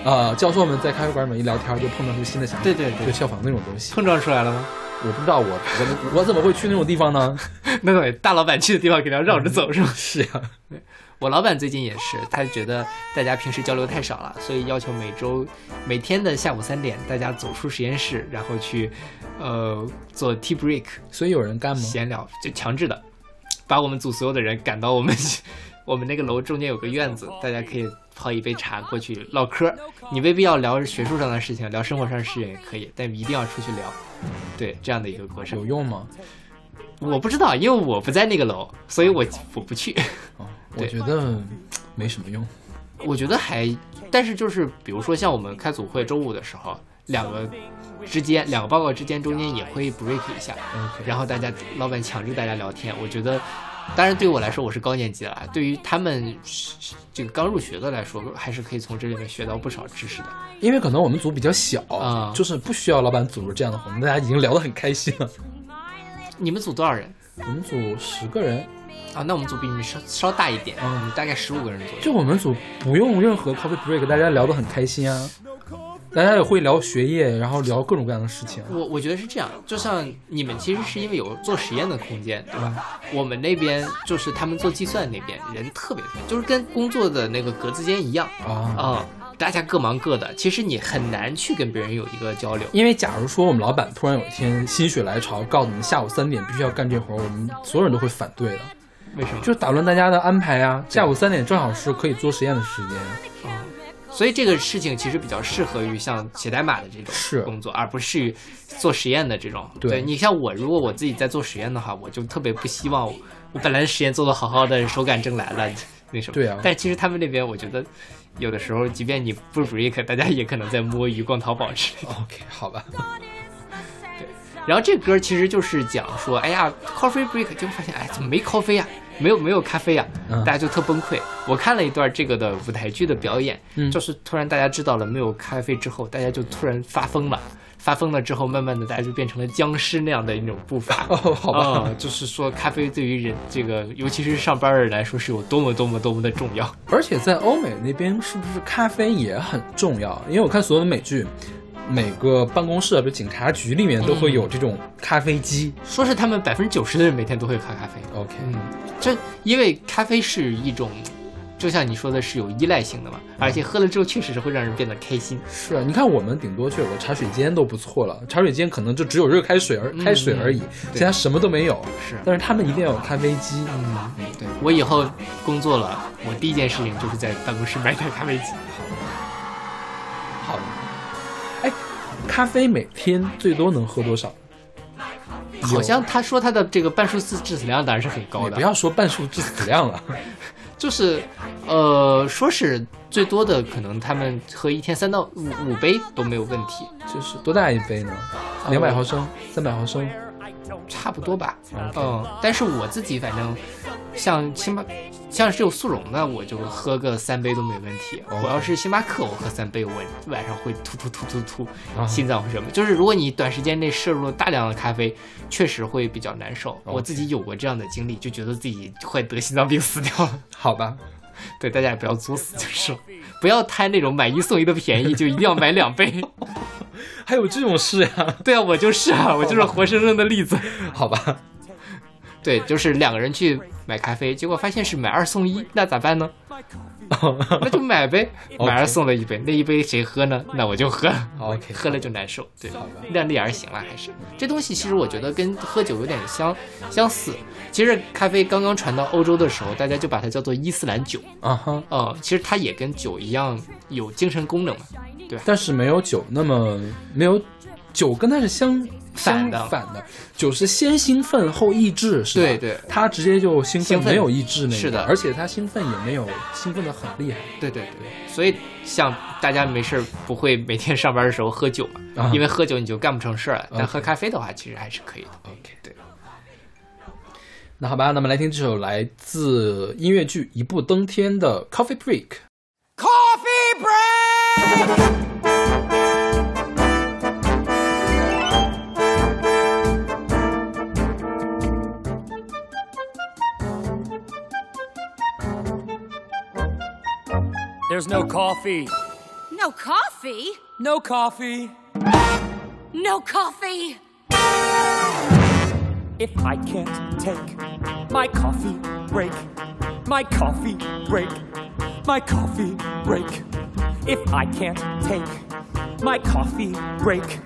呃，教授们在咖啡馆里面一聊天，就碰撞出新的想法，对对对就效仿那种东西。碰撞出来了吗？我不知道我我我怎么会去那种地方呢？那个大老板去的地方肯定要绕着走是吗？是呀、我老板最近也是，他觉得大家平时交流太少了，所以要求每周每天的下午三点，大家走出实验室，然后去呃做 tea break 所以有人干吗？闲聊，就强制的把我们组所有的人赶到我们 我们那个楼中间有个院子，大家可以泡一杯茶过去唠嗑。你未必要聊学术上的事情，聊生活上的事情也可以，但一定要出去聊。对，这样的一个过程有，用吗？我不知道，因为我不在那个楼，所以我我不去。哦，我觉得没什么用。我觉得还，但是就是比如说像我们开组会周五的时候，两个之间两个报告之间中间也会 break 一下然后大家老板强制大家聊天，我觉得。当然，对于我来说，我是高年级了。对于他们这个刚入学的来说，还是可以从这里面学到不少知识的。因为可能我们组比较小，啊就是不需要老板组织这样的活动，大家已经聊得很开心了。你们组多少人我们组十个人，啊？那我们组比你们稍稍大一点，我们大概十五个人左右。就我们组不用任何 coffee break，大家聊得很开心啊。大家也会聊学业，然后聊各种各样的事情。我我觉得是这样，就像你们其实是因为有做实验的空间，对吧？我们那边就是他们做计算那边人特别多，就是跟工作的那个格子间一样啊，啊、大家各忙各的，其实你很难去跟别人有一个交流。因为假如说我们老板突然有一天心血来潮，告诉你们下午三点必须要干这活儿，我们所有人都会反对的，为什么？就是打乱大家的安排啊。下午三点正好是可以做实验的时间，所以这个事情其实比较适合于像写代码的这种工作，而不是于做实验的这种。对你像我，如果我自己在做实验的话，我就特别不希望我本来实验做的好好的，手感正来了，那什么。对啊但其实他们那边，我觉得有的时候，即便你不 break，大家也可能在摸鱼、逛淘宝之类的。OK，好吧，对然后这歌其实就是讲说，哎呀，coffee break，就发现哎怎么没 coffee 呀、没有没有咖啡呀、嗯大家就特崩溃。我看了一段这个的舞台剧的表演，嗯就是突然大家知道了没有咖啡之后，大家就突然发疯了。发疯了之后，慢慢的大家就变成了僵尸那样的一种步伐。哦，好吧，啊、就是说咖啡对于人这个，尤其是上班的人来说，是有多么多么多么的重要。而且在欧美那边，是不是咖啡也很重要？因为我看所有的美剧，每个办公室，比如警察局里面都会有这种咖啡机。说是他们百分之九十的人每天都会喝咖啡。OK，嗯，这因为咖啡是一种，就像你说的是有依赖性的嘛，而且喝了之后确实是会让人变得开心。是啊，你看我们顶多就有个茶水间都不错了，茶水间可能就只有热开水而开水而已，其他什么都没有。是，但是他们一定要有咖啡机。嗯，对我以后工作了，我第一件事情就是在办公室买台咖啡机。好的，哎，咖啡每天最多能喝多少？好像他说他的这个半数字致死量当然是很高的，不要说半数致死量了。就是，呃，说是最多的可能他们喝一天三到五五杯都没有问题，就是多大一杯呢？两百毫升、三百毫升。差不多吧。嗯，但是我自己反正像星巴，像是有速溶的，我就喝个三杯都没问题。我要是星巴克，我喝三杯，我晚上会突突突突突，啊心脏会什么？就是如果你短时间内摄入了大量的咖啡，确实会比较难受。我自己有过这样的经历，就觉得自己会得心脏病死掉了。好吧，对，大家也不要作死，就是了不要贪那种买一送一的便宜，就一定要买两杯。还有这种事呀？对啊，我就是啊，我就是活生生的例子。好吧，对，就是两个人去买咖啡，结果发现是买二送一，那咋办呢？那就买呗，买二送了一杯，那一杯谁喝呢？那我就喝，OK 喝了就难受，对量力而行了，还是这东西其实我觉得跟喝酒有点相相似。其实咖啡刚刚传到欧洲的时候，大家就把它叫做伊斯兰酒，啊哈，哦，其实它也跟酒一样有精神功能嘛，但是没有酒那么没有酒跟它是相反的相反的，酒是先兴奋后抑制，是吧？对对它直接就兴奋，兴奋没有抑制那个，是的而且它兴奋也没有兴奋的很厉害。对对对，所以像大家没事儿不会每天上班的时候喝酒嘛，啊因为喝酒你就干不成事儿了。但喝咖啡的话，其实还是可以的。OK，对。那好吧，那么来听这首来自音乐剧《一步登天》的《Coffee Break》。Coffee break! There's no coffee. No coffee? No coffee. No coffee. If I can't take my coffee break, my coffee break, my coffee break. If I can't take my coffee break,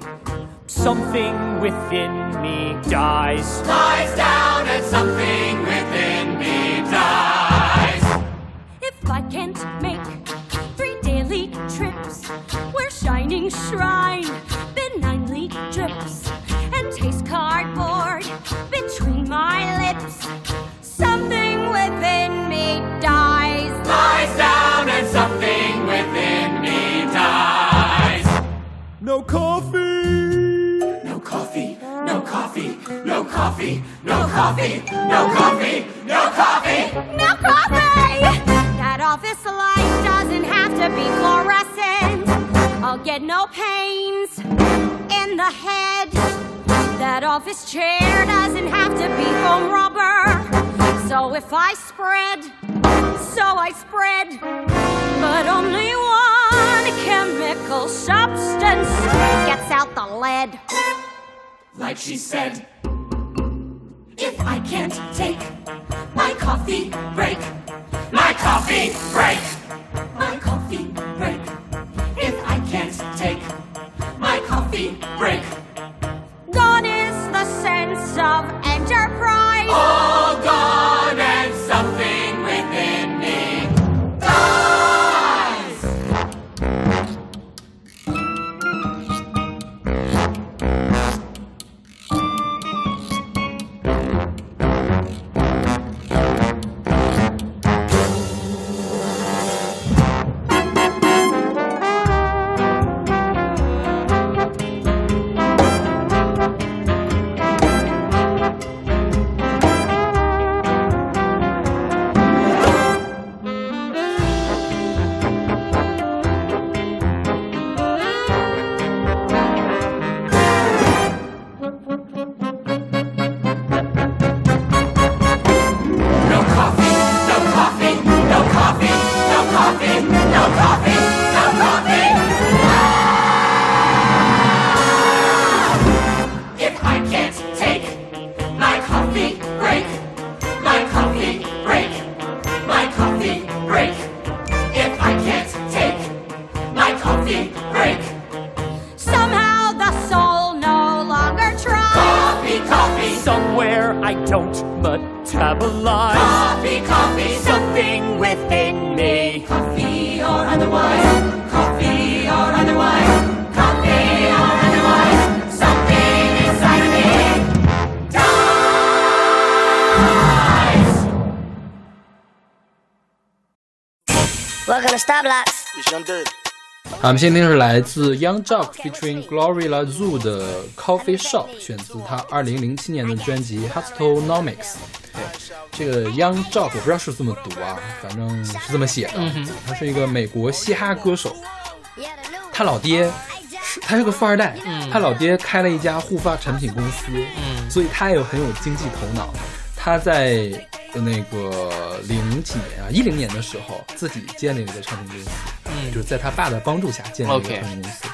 something within me dies. Lies down and something within me dies. If I can't make three daily trips where shining shrine benignly drips and taste cardboard between my lips, something within me dies. No coffee. No coffee. No coffee. No coffee. No coffee. No coffee. No coffee. No coffee! That office light doesn't have to be fluorescent. I'll get no pains in the head. That office chair doesn't have to be foam rubber. So if I spread, so I spread. But only one chemical substance gets out the lead. Like she said, if I can't take my coffee break, my coffee break, my coffee break. If I can't take my coffee break, 们现在听是来自 Young Jock featuring Gloria Zoo 的 Coffee Shop，选自他2007年的专辑 Hustlenomics。这个 Young Jock 我不知道是这么读啊，反正是这么写的。他是一个美国嘻哈歌手，他老爹是他是个富二代，他老爹开了一家护发产品公司，嗯所以他也很有经济头脑。他在那个零几年啊，一零年的时候，自己建立了一个唱片公司，嗯就是在他爸的帮助下建立了一个唱片公司。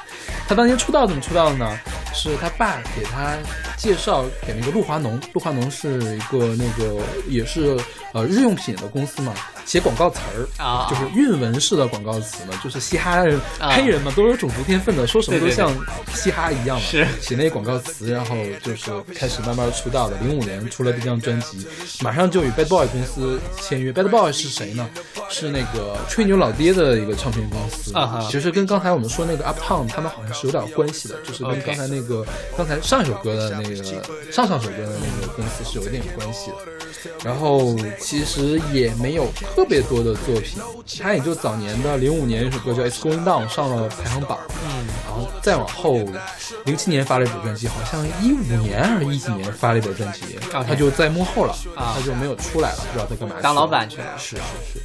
他当年出道怎么出道的呢？是他爸给他介绍给那个露华浓，露华浓是一个那个也是呃日用品的公司嘛，写广告词儿啊就是韵文式的广告词嘛，就是嘻哈人、啊黑人嘛都有种族天分的，说什么都像嘻哈一样嘛，是写那些广告词，然后就是开始慢慢出道的。零五年出了这张专辑，马上就与 Bad Boy 公司签约。Bad Boy 是谁呢？是那个吹牛老爹的一个唱片公司，啊其实跟刚才我们说那个 Uptown 他们好像是有点关系的，就是跟刚才那个刚才上一首歌的那个上上首歌的那个公司是有一点关系的。然后其实也没有特别多的作品，他也就早年的零五年有一首歌叫《It's Going Down》上了排行榜，嗯，然后再往后，零七年发了一本专辑，好像一五年还是一几年发了一本专辑，OK 他就在幕后了，啊他就没有出来了，不知道在干嘛。当老板去了是是是。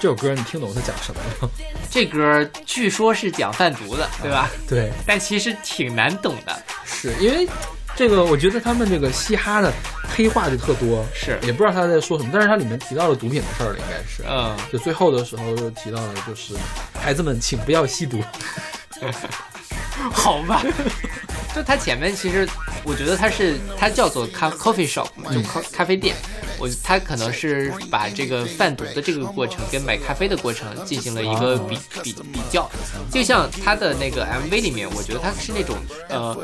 这首歌你听懂他讲什么了吗？这歌据说是讲贩毒的，对吧？对，但其实挺难懂的。是因为这个，我觉得他们这个嘻哈的黑话就特多，是也不知道他在说什么，但是他里面提到了毒品的事儿了，应该是，嗯，就最后的时候又提到了，就是孩子们请不要吸毒，好吧。就它前面其实，我觉得它是它叫做咖 coffee shop 嘛，就咖咖啡店。我它可能是把这个贩毒的这个过程跟买咖啡的过程进行了一个比比比较，就像它的那个 MV 里面，我觉得它是那种呃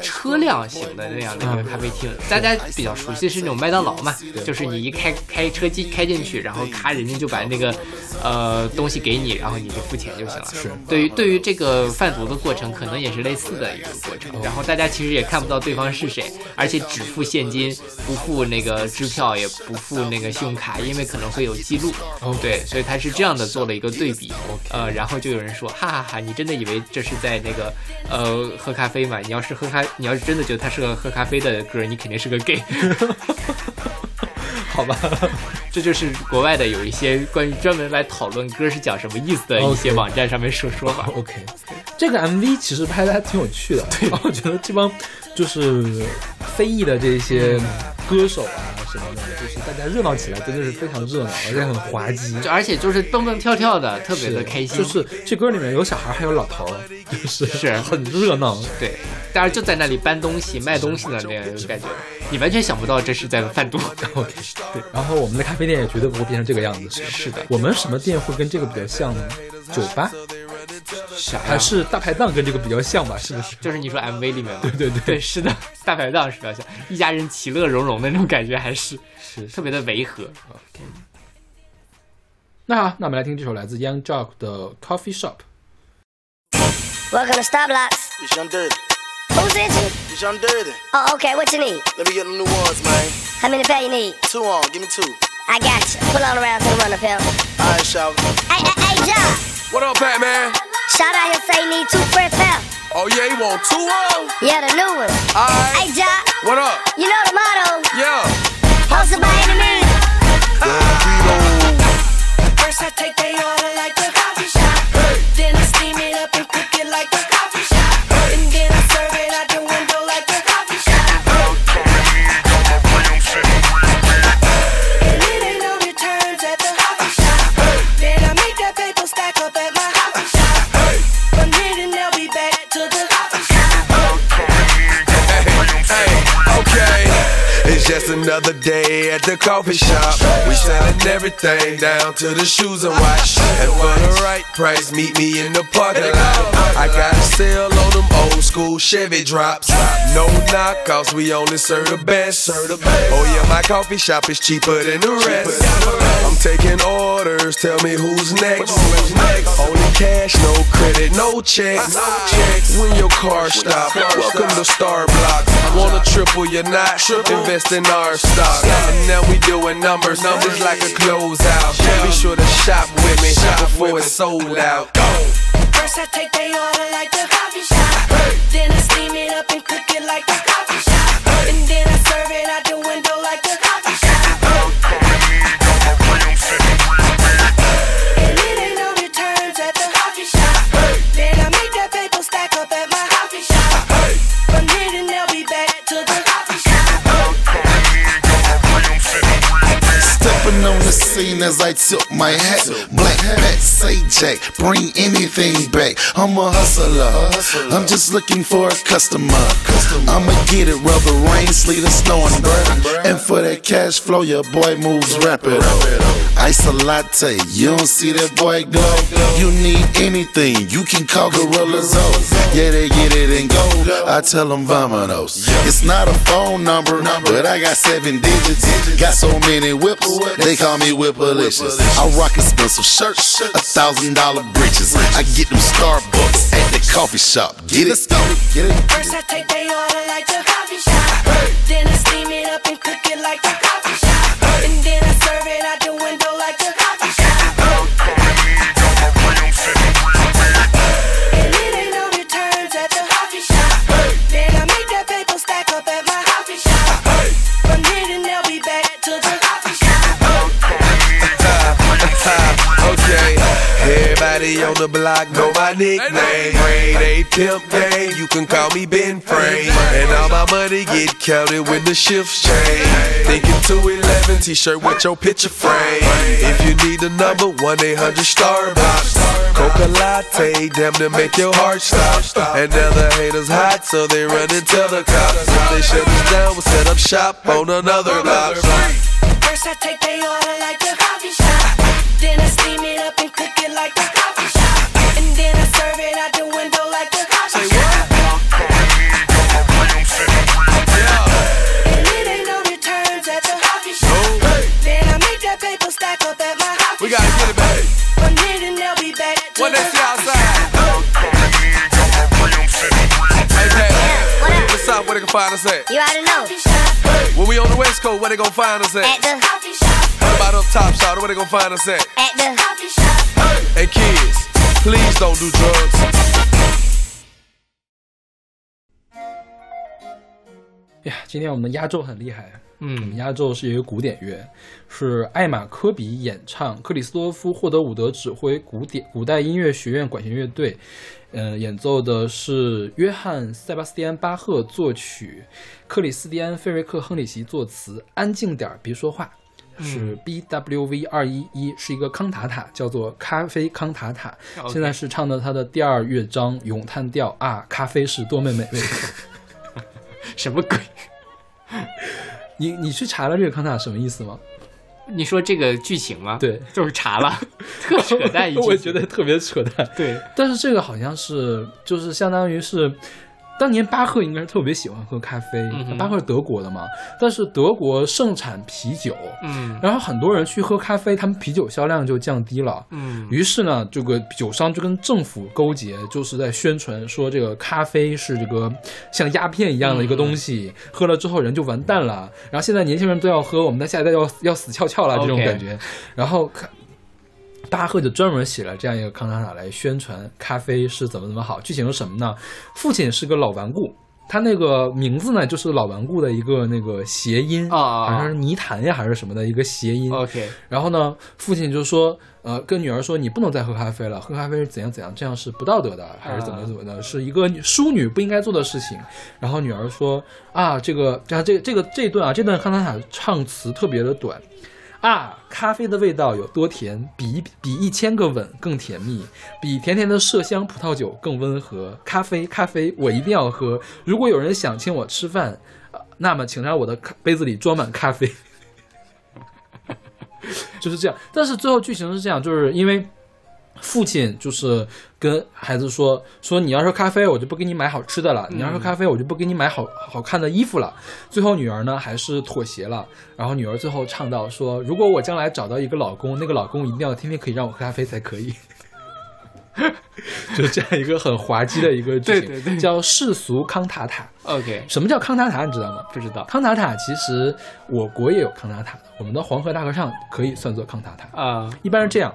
车辆型的那样的一个咖啡厅，大家比较熟悉是那种麦当劳嘛，就是你一开开车机开进去，然后咔人家就把那个呃东西给你，然后你就付钱就行了。是。对于对于这个贩毒的过程，可能也是类似的一个过程。然后大家其实也看不到对方是谁，而且只付现金，不付那个支票，也不付那个信用卡，因为可能会有记录。哦对，所以他是这样的做了一个对比。呃，然后就有人说，哈哈哈，你真的以为这是在那个呃喝咖啡吗？你要是喝咖，你要是真的觉得他是个喝咖啡的歌，你肯定是个 gay。好吧？这就是国外的有一些关于专门来讨论歌是讲什么意思的一些网站上面说说法。OK，这个 MV 其实拍的还挺有趣的，对，我觉得这帮就是非裔的这些歌手啊什么的，就是大家热闹起来真的是非常热闹，而且很滑稽。就而且就是蹦蹦跳跳的，特别的开心。就是这歌里面有小孩，还有老头儿，就是是 很热闹。对，大家就在那里搬东西、卖东西的那样感觉，你完全想不到这是在贩毒。OK，对，然后我们的咖啡店也绝对不会变成这个样子。是的我们什么店会跟这个比较像呢？酒吧啥还是大排档跟这个比较像吧？是不是？就是你说 MV 里面吗？对对对对，是的，大排档是比较像一家人其乐融融的那种感觉，还是是特别的违和。那好，那我们来听这首来自 Young Jock 的 Coffee Shop。Welcome to Stop Blocks. It's Young Dirty. Who's this? It's Young Dirty. Oh, okay. What you need? Let me get them new ones, man. How many pair you need? Two on. Give me two. I got you. Pull on around to the runner, pimp. All right, shout. Hey, hey, hey, John. What up, Pat, man? Shout out here say he need two fresh pair. Oh, yeah, you want two on? Yeah, the new one. All right. Hey, John. What up? You know the motto. Yeah. Hustle by any means. First I take they order like other day at the coffee shop. We selling everything down to the shoes and watch. And for the right price, meet me in the parking lot. I got a sale on them old school Chevy drops. No knockoffs, we only serve the best. Oh yeah, my coffee shop is cheaper than the rest. I'm taking orders, tell me who's next. Only cash, no credit, no checks. When your car stop, welcome to Star Block. Wanna triple your knot, invest in our stock. And now we doing numbers, numbers like a closeout. Be sure to shop with me before it's sold out. First I take they order like the coffee shop. Then I steam it up and cook it like the coffee Yes. Scene as I tip my hat. Black hat, say Jack, bring anything back. I'm a hustler. I'm just looking for a customer. I'ma get it, whether rain, sleet, or snow and bird. And for that cash flow, your boy moves rapid. Ice a latte, you don't see that boy glow. You need anything, you can call Gorillas O. Yeah, they get it and go. I tell them vamonos. It's not a phone number, but I got seven digits. Got so many whips, they call me Whipalicious. I rock expensive shirts, a thousand dollar breeches. I get them Starbucks at the coffee shop. Get it? Get it? First I take they order like the coffee shop. Then I steam it up and cook it like the coffee shop. okay. Everybody Everybody on the block know my nickname. Grade A pimp game, you can call me Ben Frame. And all my money get counted when the shifts change. Thinking 211 t-shirt with your picture frame. If you need a number, 1-800 Starbucks. Coca latte, damn to make your heart stop. And now the haters hot, so they run and tell the cops. If they shut us down, we'll set up shop on another block. First I take they order like a coffee shop. Then I steam it up and cook it like the find us at? You already know. When we on the West Coast, where they gonna find us At at? the coffee shop. What about up top, shot? Where they gonna find us at? at the Coffee shop. Hey kids, please don't do drugs. 呀，今天我们压轴很厉害。嗯压轴是一个古典乐，是艾玛科比演唱，克里斯多夫霍德伍德指挥古典古代音乐学院管弦乐队，呃，演奏的是约翰塞巴斯蒂安巴赫作曲，克里斯蒂安费瑞克亨里奇作词，安静点儿别说话。是 B W V 二一一，是一个康塔塔，叫做咖啡康塔塔。现在是唱的它的第二乐章咏叹调啊，咖啡是多么美味。什么鬼？你你去查了这个康塔塔什么意思吗？你说这个剧情吗？对，就是查了，特扯淡一 句。我觉得特别扯淡。对，但是这个好像是就是相当于是。当年巴赫应该是特别喜欢喝咖啡，嗯巴赫是德国的嘛，但是德国盛产啤酒，嗯然后很多人去喝咖啡，他们啤酒销量就降低了。嗯于是呢，这个酒商就跟政府勾结，就是在宣传说这个咖啡是这个像鸦片一样的一个东西，嗯喝了之后人就完蛋了。然后现在年轻人都要喝，我们的下一代要要死翘翘了这种感觉。然后看巴赫就专门写了这样一个康塔塔来宣传咖啡是怎么怎么好。剧情是什么呢？父亲是个老顽固。他那个名字呢，就是老顽固的一个那个谐音啊好像是泥潭呀，还是什么的一个谐音。OK，然后呢，父亲就说，呃，跟女儿说，你不能再喝咖啡了，喝咖啡是怎样怎样，这样是不道德的，还是怎么怎么的，是一个淑女不应该做的事情。然后女儿说，啊，这个，这这这个这段啊，这段康塔塔唱词特别的短。啊，咖啡的味道有多甜？比比一千个吻更甜蜜，比甜甜的麝香葡萄酒更温和。咖啡，咖啡，我一定要喝。如果有人想请我吃饭，那么请让我的杯子里装满咖啡。就是这样。但是最后剧情是这样，就是因为父亲就是跟孩子说说你要喝咖啡，我就不给你买好吃的了；你要喝咖啡，我就不给你买好好看的衣服了。最后女儿呢还是妥协了，然后女儿最后唱到说，如果我将来找到一个老公，那个老公一定要天天可以让我喝咖啡才可以。就这样一个很滑稽的一个剧情，对对对叫世俗康塔塔。OK，什么叫康塔塔？你知道吗？不知道康塔塔其实我国也有康塔塔的，我们的黄河大合唱可以算作康塔塔。啊，一般是这样，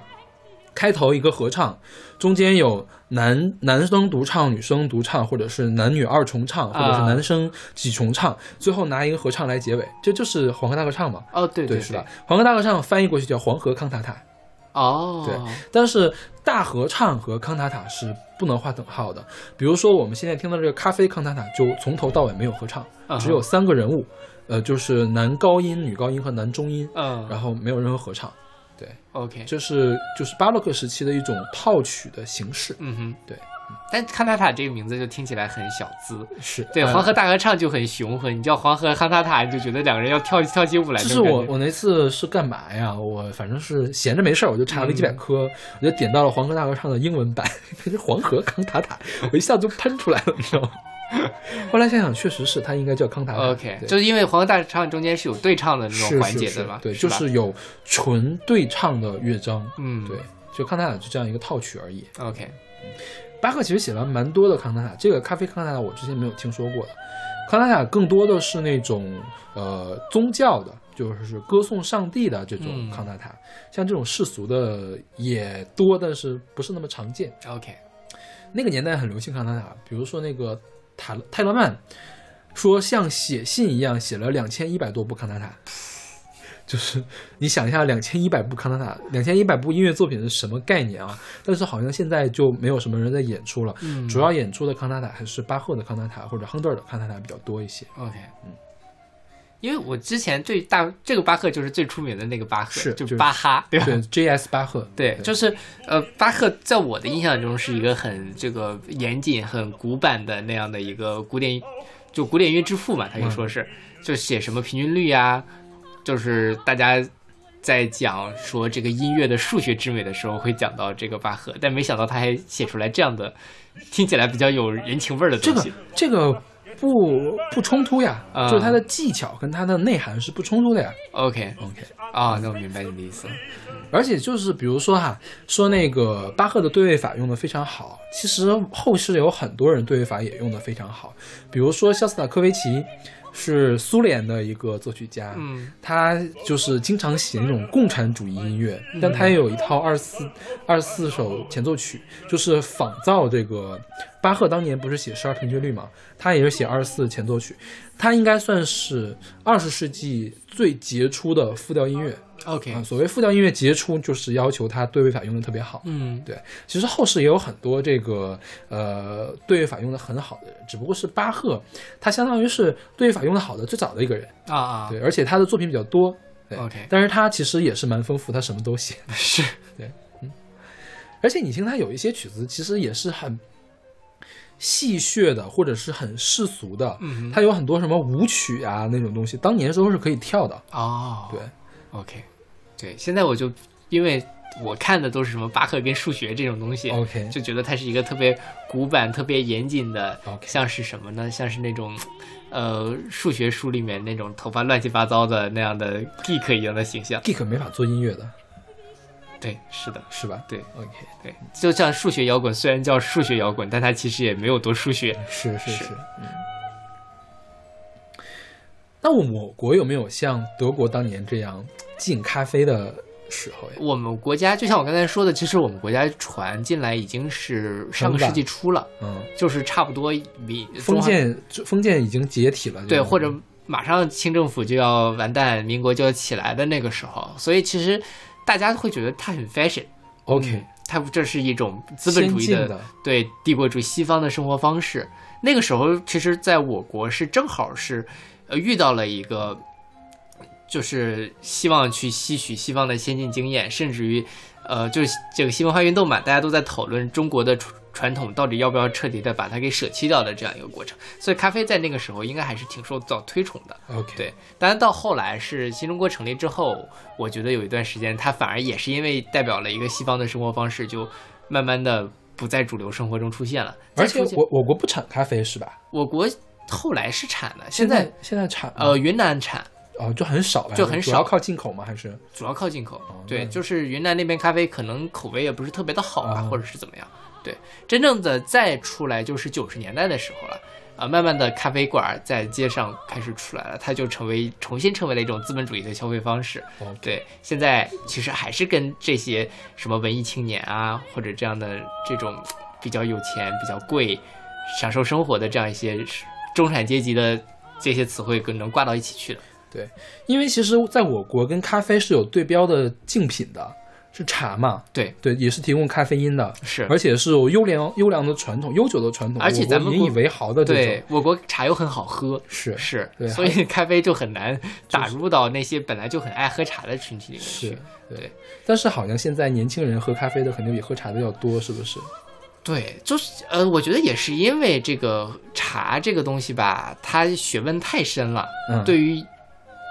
开头一个合唱，中间有男男生独唱、女生独唱，或者是男女二重唱，或者是啊男生几重唱，最后拿一个合唱来结尾，这就是黄河大合唱嘛。哦，对对，对，是的？黄河大合唱翻译过去叫黄河康塔塔，哦，对但是大合唱和康塔塔是不能划等号的。比如说我们现在听到这个咖啡康塔塔，就从头到尾没有合唱啊，只有三个人物，呃，就是男高音、女高音和男中音，嗯然后没有任何合唱。对，，OK，这是就是巴洛克时期的一种套曲的形式。嗯哼，对。但康塔塔这个名字就听起来很小资，是对，呃黄河大合唱就很雄浑，你叫黄河康塔塔，你就觉得两个人要跳跳起舞来。就是我我那次是干嘛呀？我反正是闲着没事儿，我就查了几百科，嗯我就点到了黄河大合唱的英文版，是 黄河康塔塔，我一下就喷出来了，你知道吗？后来想想，确实是他应该叫康塔塔。OK，就是因为黄河大合唱中间是有对唱的那种环节的嘛，对，是就是有纯对唱的乐章。嗯对，就康塔塔就这样一个套曲而已。OK，巴赫其实写了蛮多的康塔塔，这个咖啡康塔塔我之前没有听说过的。康塔塔更多的是那种呃宗教的，就是歌颂上帝的这种嗯康塔塔，像这种世俗的也多，但是不是那么常见。OK，那个年代很流行康塔塔，比如说那个塔泰勒曼说像写信一样写了两千一百多部康塔塔，就是你想一下，两千一百部康塔塔，两千一百部音乐作品是什么概念啊？但是好像现在就没有什么人在演出了，嗯主要演出的康塔塔还是巴赫的康塔塔或者亨德尔的康塔塔比较多一些。OK，嗯，因为我之前对大这个巴赫就是最出名的那个巴赫，是就巴哈，对吧？对，J.S. 巴赫，对，就是呃，巴赫在我的印象中是一个很这个严谨、很古板的那样的一个古典，就古典音乐之父嘛，他就说是，就写什么平均律啊，就是大家在讲说这个音乐的数学之美的时候会讲到这个巴赫，但没想到他还写出来这样的听起来比较有人情味儿的这个东西。这个不不冲突呀，啊就是它的技巧跟它的内涵是不冲突的呀。OK OK，啊，那我明白你的意思了。而且就是比如说哈，说那个巴赫的对位法用的非常好，其实后世有很多人对位法也用的非常好，比如说肖斯塔科维奇。是苏联的一个作曲家，嗯，他就是经常写那种共产主义音乐，嗯。但他也有一套二四二四首前奏曲，就是仿造这个巴赫当年不是写十二平均律嘛，他也是写二四前奏曲，他应该算是二十世纪最杰出的复调音乐。OK，啊，所谓复调音乐杰出，就是要求他对位法用的特别好。嗯，对，其实后世也有很多这个呃对位法用的很好的人，只不过是巴赫，他相当于是对位法用的好的最早的一个人。啊啊，对，而且他的作品比较多。对 OK 但是他其实也是蛮丰富，他什么都写。是对，嗯，而且你听他有一些曲子，其实也是很戏谑的，或者是很世俗的。他有很多什么舞曲啊那种东西，当年都是可以跳的。哦，对，OK，对，现在我就因为我看的都是什么巴赫跟数学这种东西 OK 就觉得它是一个特别古板、特别严谨的像是什么呢？像是那种呃数学书里面那种头发乱七八糟的那样的 geek 一样的形象。Geek 没法做音乐的，对，是的，是吧？对，OK，对，就像数学摇滚，虽然叫数学摇滚，但它其实也没有多数学。是是是是，嗯。那我们国有没有像德国当年这样禁咖啡的时候呀？我们国家就像我刚才说的，其实我们国家传进来已经是上个世纪初了，嗯，就是差不多比封建封建已经解体了，对，或者马上清政府就要完蛋，民国就要起来的那个时候，所以其实大家会觉得它很 fashion。OK，嗯它这是一种资本主义的的对帝国主义西方的生活方式。那个时候，其实在我国是正好是呃遇到了一个，就是希望去吸取西方的先进经验，甚至于呃就是这个新文化运动嘛，大家都在讨论中国的传传统到底要不要彻底的把它给舍弃掉的这样一个过程。所以咖啡在那个时候应该还是挺受到推崇的。OK，对，当然到后来是新中国成立之后，我觉得有一段时间，它反而也是因为代表了一个西方的生活方式，就慢慢的不在主流生活中出现了。而且我我国不产咖啡是吧？我国后来是产的，现在现在产呃云南产，哦就很少了，就很少主要靠进口吗？还是主要靠进口。对，就是云南那边咖啡可能口味也不是特别的好吧，哦或者是怎么样。对，真正的再出来就是九十年代的时候了。啊，慢慢的咖啡馆在街上开始出来了，它就成为重新成为了一种资本主义的消费方式。对，现在其实还是跟这些什么文艺青年啊，或者这样的这种比较有钱、比较贵、享受生活的这样一些中产阶级的这些词汇，跟能挂到一起去的。对，因为其实在我国跟咖啡是有对标的竞品的，是茶嘛。对对，也是提供咖啡因的，是而且是有优良优良的传统、悠久的传统，而且咱们引以为豪的这对种。我国茶又很好喝，是是对，所以咖啡就很难打入到那些本来就很爱喝茶的群体里面去是。对对但是好像现在年轻人喝咖啡的肯定比喝茶的要多，是不是？对，就是呃，我觉得也是因为这个茶这个东西吧，它学问太深了。嗯对于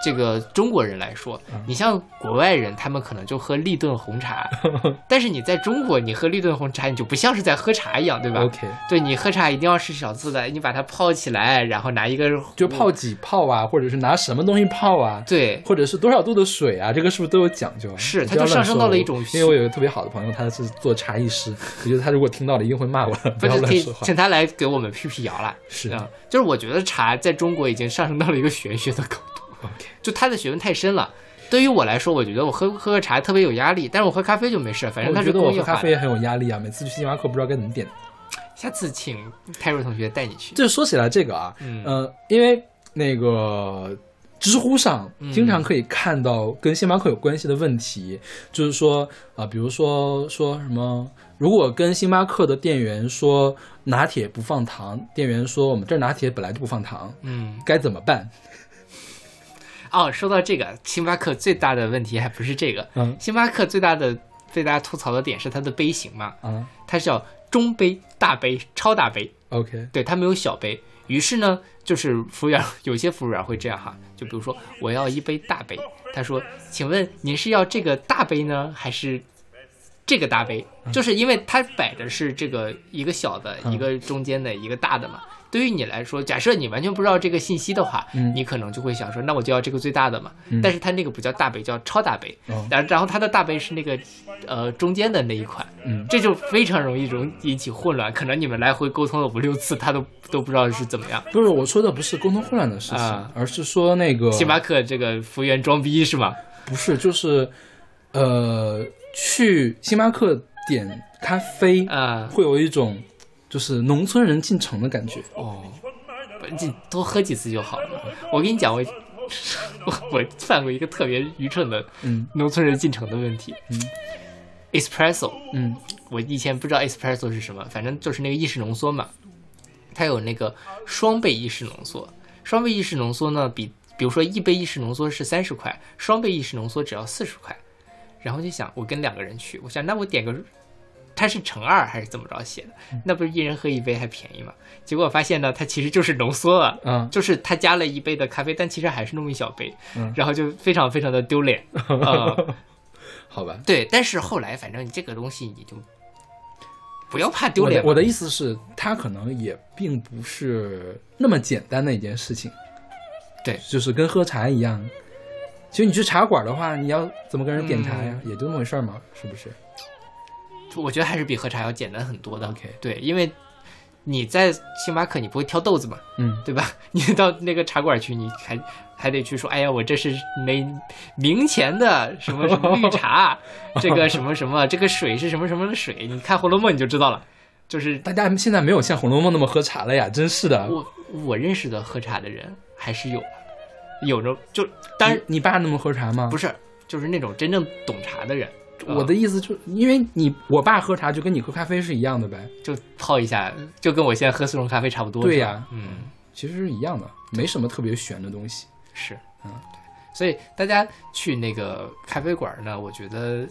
这个中国人来说，你像国外人，他们可能就喝立顿红茶，但是你在中国，你喝立顿红茶，你就不像是在喝茶一样，对吧 OK 对你喝茶一定要是小资的，你把它泡起来，然后拿一个就泡几泡啊，或者是拿什么东西泡啊？对，或者是多少度的水啊？这个是不是都有讲究啊？是它就上升到了一种因为我有一个特别好的朋友，他是做茶艺师，我觉得他如果听到了，一定会骂我的，不要乱说话。请他来给我们辟辟谣了。是啊、就是我觉得茶在中国已经上升到了一个玄学的高度。就他的学问太深了。对于我来说，我觉得我喝喝个茶特别有压力，但是我喝咖啡就没事，反正他是我觉得我。喝咖啡也很有压力啊，每次去星巴克不知道该怎么点。下次请泰瑞同学带你去。就说起来这个啊，嗯呃，因为那个知乎上嗯经常可以看到跟星巴克有关系的问题，就是说啊、比如说说什么，如果跟星巴克的店员说拿铁不放糖，店员说我们这儿拿铁本来就不放糖，嗯，该怎么办？哦，说到这个，星巴克最大的问题还不是这个，嗯星巴克最大的被大家吐槽的点是它的杯型嘛，嗯它是叫中杯、大杯、超大杯，，OK，对，它没有小杯。于是呢，就是服务员 有些服务员会这样哈，就比如说我要一杯大杯，他说，请问您是要这个大杯呢，还是这个大杯？就是因为它摆的是这个一个小的，嗯一个中间的，一个大的嘛。对于你来说，假设你完全不知道这个信息的话，嗯你可能就会想说，那我就要这个最大的嘛。嗯但是它那个不叫大杯，叫超大杯。哦然然后它的大杯是那个呃中间的那一款，嗯这就非常容易容引起混乱。可能你们来回沟通了五六次，他都都不知道是怎么样。不是我说的不是沟通混乱的事情，啊而是说那个星巴克这个服务员装逼是吗？不是，就是呃，去星巴克点咖啡啊，会有一种就是农村人进城的感觉。哦，你多喝几次就好了。我跟你讲，我 我我犯过一个特别愚蠢的嗯农村人进城的问题。嗯，espresso，嗯，我以前不知道 espresso 是什么，反正就是那个意式浓缩嘛。它有那个双倍意式浓缩，双倍意式浓缩呢，比比如说一杯意式浓缩是三十块，双倍意式浓缩只要四十块。然后就想，我跟两个人去，我想那我点个，它是乘二还是怎么着写的？那不是一人喝一杯还便宜吗？结果发现呢，它其实就是浓缩了，嗯就是它加了一杯的咖啡，但其实还是那么一小杯，嗯然后就非常非常的丢脸啊、好吧，对，但是后来反正你这个东西你就不要怕丢脸。我的我的意思是，它可能也并不是那么简单的一件事情。对，就是跟喝茶一样。其实你去茶馆的话，你要怎么跟人点茶呀？嗯也就那么回事嘛，是不是？我觉得还是比喝茶要简单很多的。OK 对，因为你在星巴克你不会挑豆子嘛，嗯，对吧？你到那个茶馆去，你还还得去说，哎呀，我这是没明前的什么什么绿茶，这个什么什么，这个水是什么什么的水，你看《红楼梦》你就知道了。就是大家现在没有像《红楼梦》那么喝茶了呀，真是的。我我认识的喝茶的人还是有，有着就当然你你爸那么喝茶吗？不是，就是那种真正懂茶的人。我的意思就，因为你我爸喝茶就跟你喝咖啡是一样的呗，就泡一下，就跟我现在喝速溶咖啡差不多。对呀、嗯，其实是一样的，没什么特别玄的东西。是，嗯，所以大家去那个咖啡馆呢，我觉得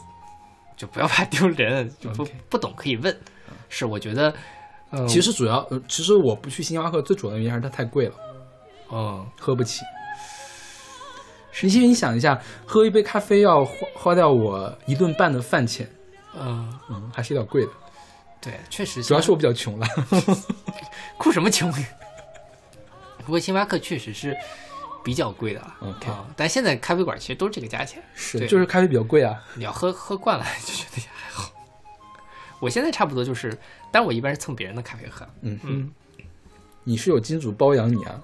就不要怕丢人，就不不懂可以问。是，我觉得，呃，其实主要，呃，其实我不去星巴克最主要的原因还是它太贵了，嗯，喝不起。实你想一下，喝一杯咖啡要花花掉我一顿半的饭钱，嗯嗯，还是有点贵的。对，确实，主要是我比较穷了，哭什么穷？不过星巴克确实是比较贵的啊啊但现在咖啡馆其实都是这个价钱，是就是咖啡比较贵啊。你要喝喝惯了就觉得也还好。我现在差不多就是，但我一般是蹭别人的咖啡喝。嗯嗯，你是有金主包养你啊？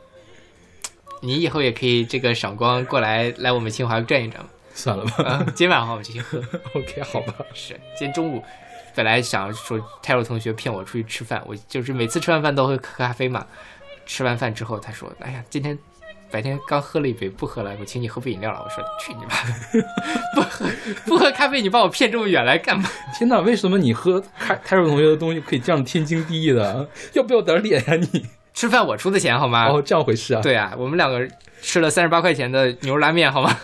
你以后也可以这个赏光过来来我们清华转一转嘛。算了吧。啊，今晚的话我们就去喝。OK，好吧。是，今天中午本来想说泰若同学骗我出去吃饭，我就是每次吃完饭都会喝咖啡嘛。吃完饭之后，他说：“哎呀，今天白天刚喝了一杯，不喝了，我请你喝杯饮料了。”我说：“去你妈的！不喝不喝咖啡，你把我骗这么远来干嘛？天哪，为什么你喝泰泰若同学的东西可以这样天经地义的？要不要点脸呀、你？吃饭我出的钱好吗？哦，这样回事啊？对啊，我们两个吃了三十八块钱的牛肉拉面好吗？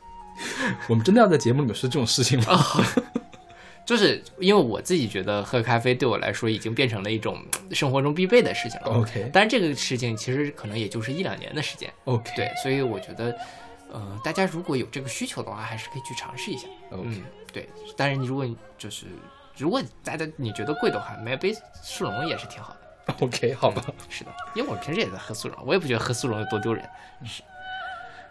我们真的要在节目里面说这种事情吗？哦就是因为我自己觉得喝咖啡对我来说已经变成了一种嗯生活中必备的事情了。OK 但是这个事情其实可能也就是一两年的时间。OK 对，所以我觉得，呃，大家如果有这个需求的话，还是可以去尝试一下。OK 嗯，对。但是，你如果你就是如果大家你觉得贵的话，买杯速溶也是挺好的。OK，好吧。是的，因为我平时也在喝速溶，我也不觉得喝速溶有多丢人。是。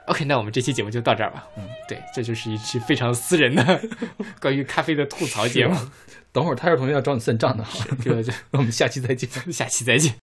OK，那我们这期节目就到这儿吧。嗯，对，这就是一期非常私人的 关于咖啡的吐槽节目。等会儿泰瑞同学要找你算账的哈。这个就那 我们下期再见。下期再见。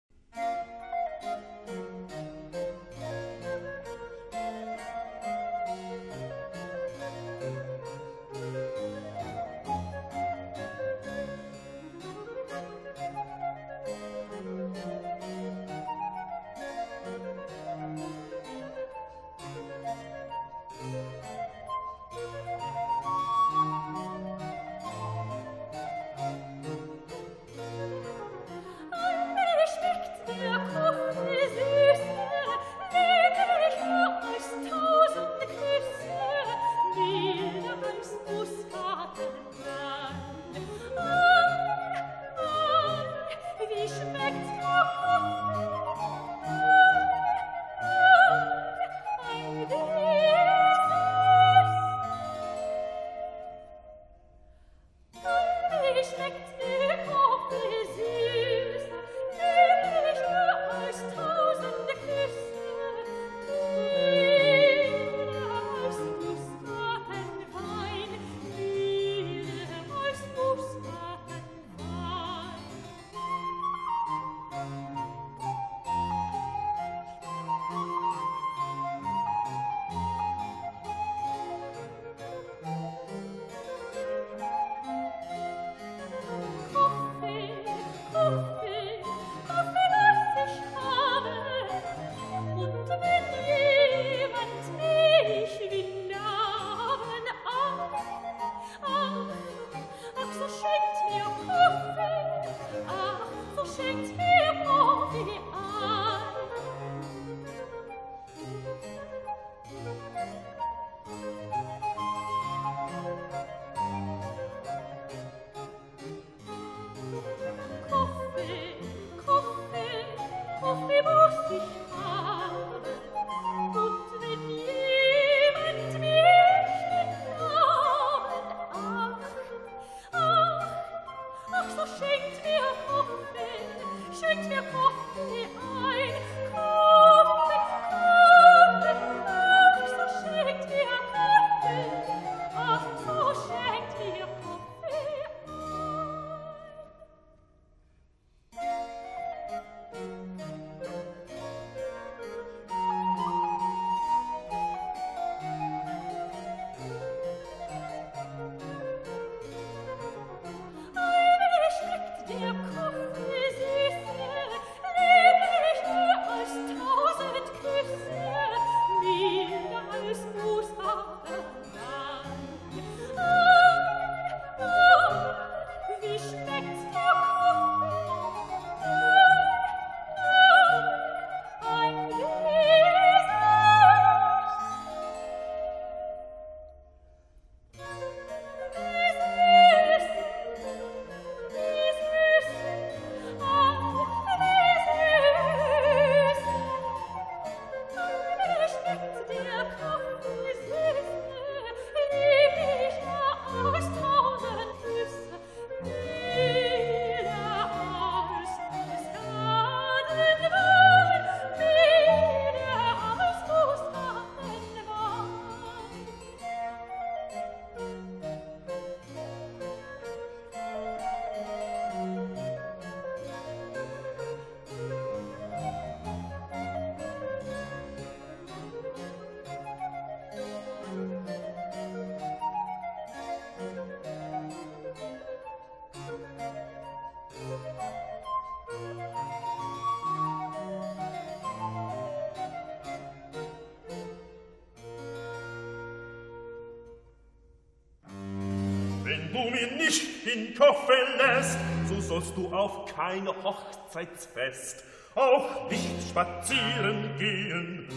Du mir nicht in Koffer lässt, so sollst du auf kein Hochzeitsfest, auch nicht spazieren gehen.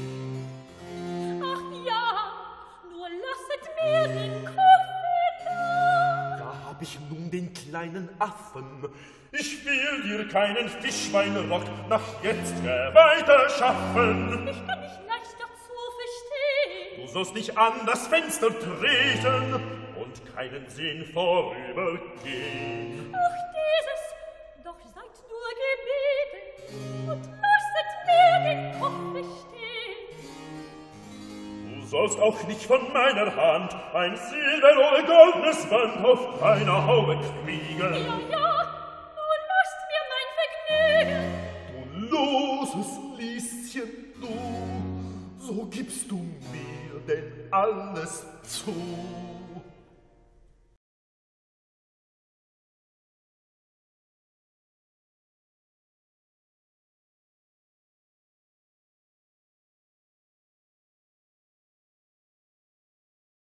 Ach ja, nur lasset mir den Koffer da. Da hab ich nun den kleinen Affen. Ich will dir keinen Fischbeinrock nach jetzt weiter schaffen. Ich kann mich leicht dazu verstehen. Du sollst nicht an das Fenster treten keinen Sinn vorübergehen. Auch dieses, doch seid nur gebeten und lasset mir den Koffer stehen. Du sollst auch nicht von meiner Hand ein silber- oder goldenes Band auf deiner Haube kriegen. Ja, ja, nur lasst mir mein Vergnügen. Du loses Lieschen, du, so gibst du mir denn alles zu.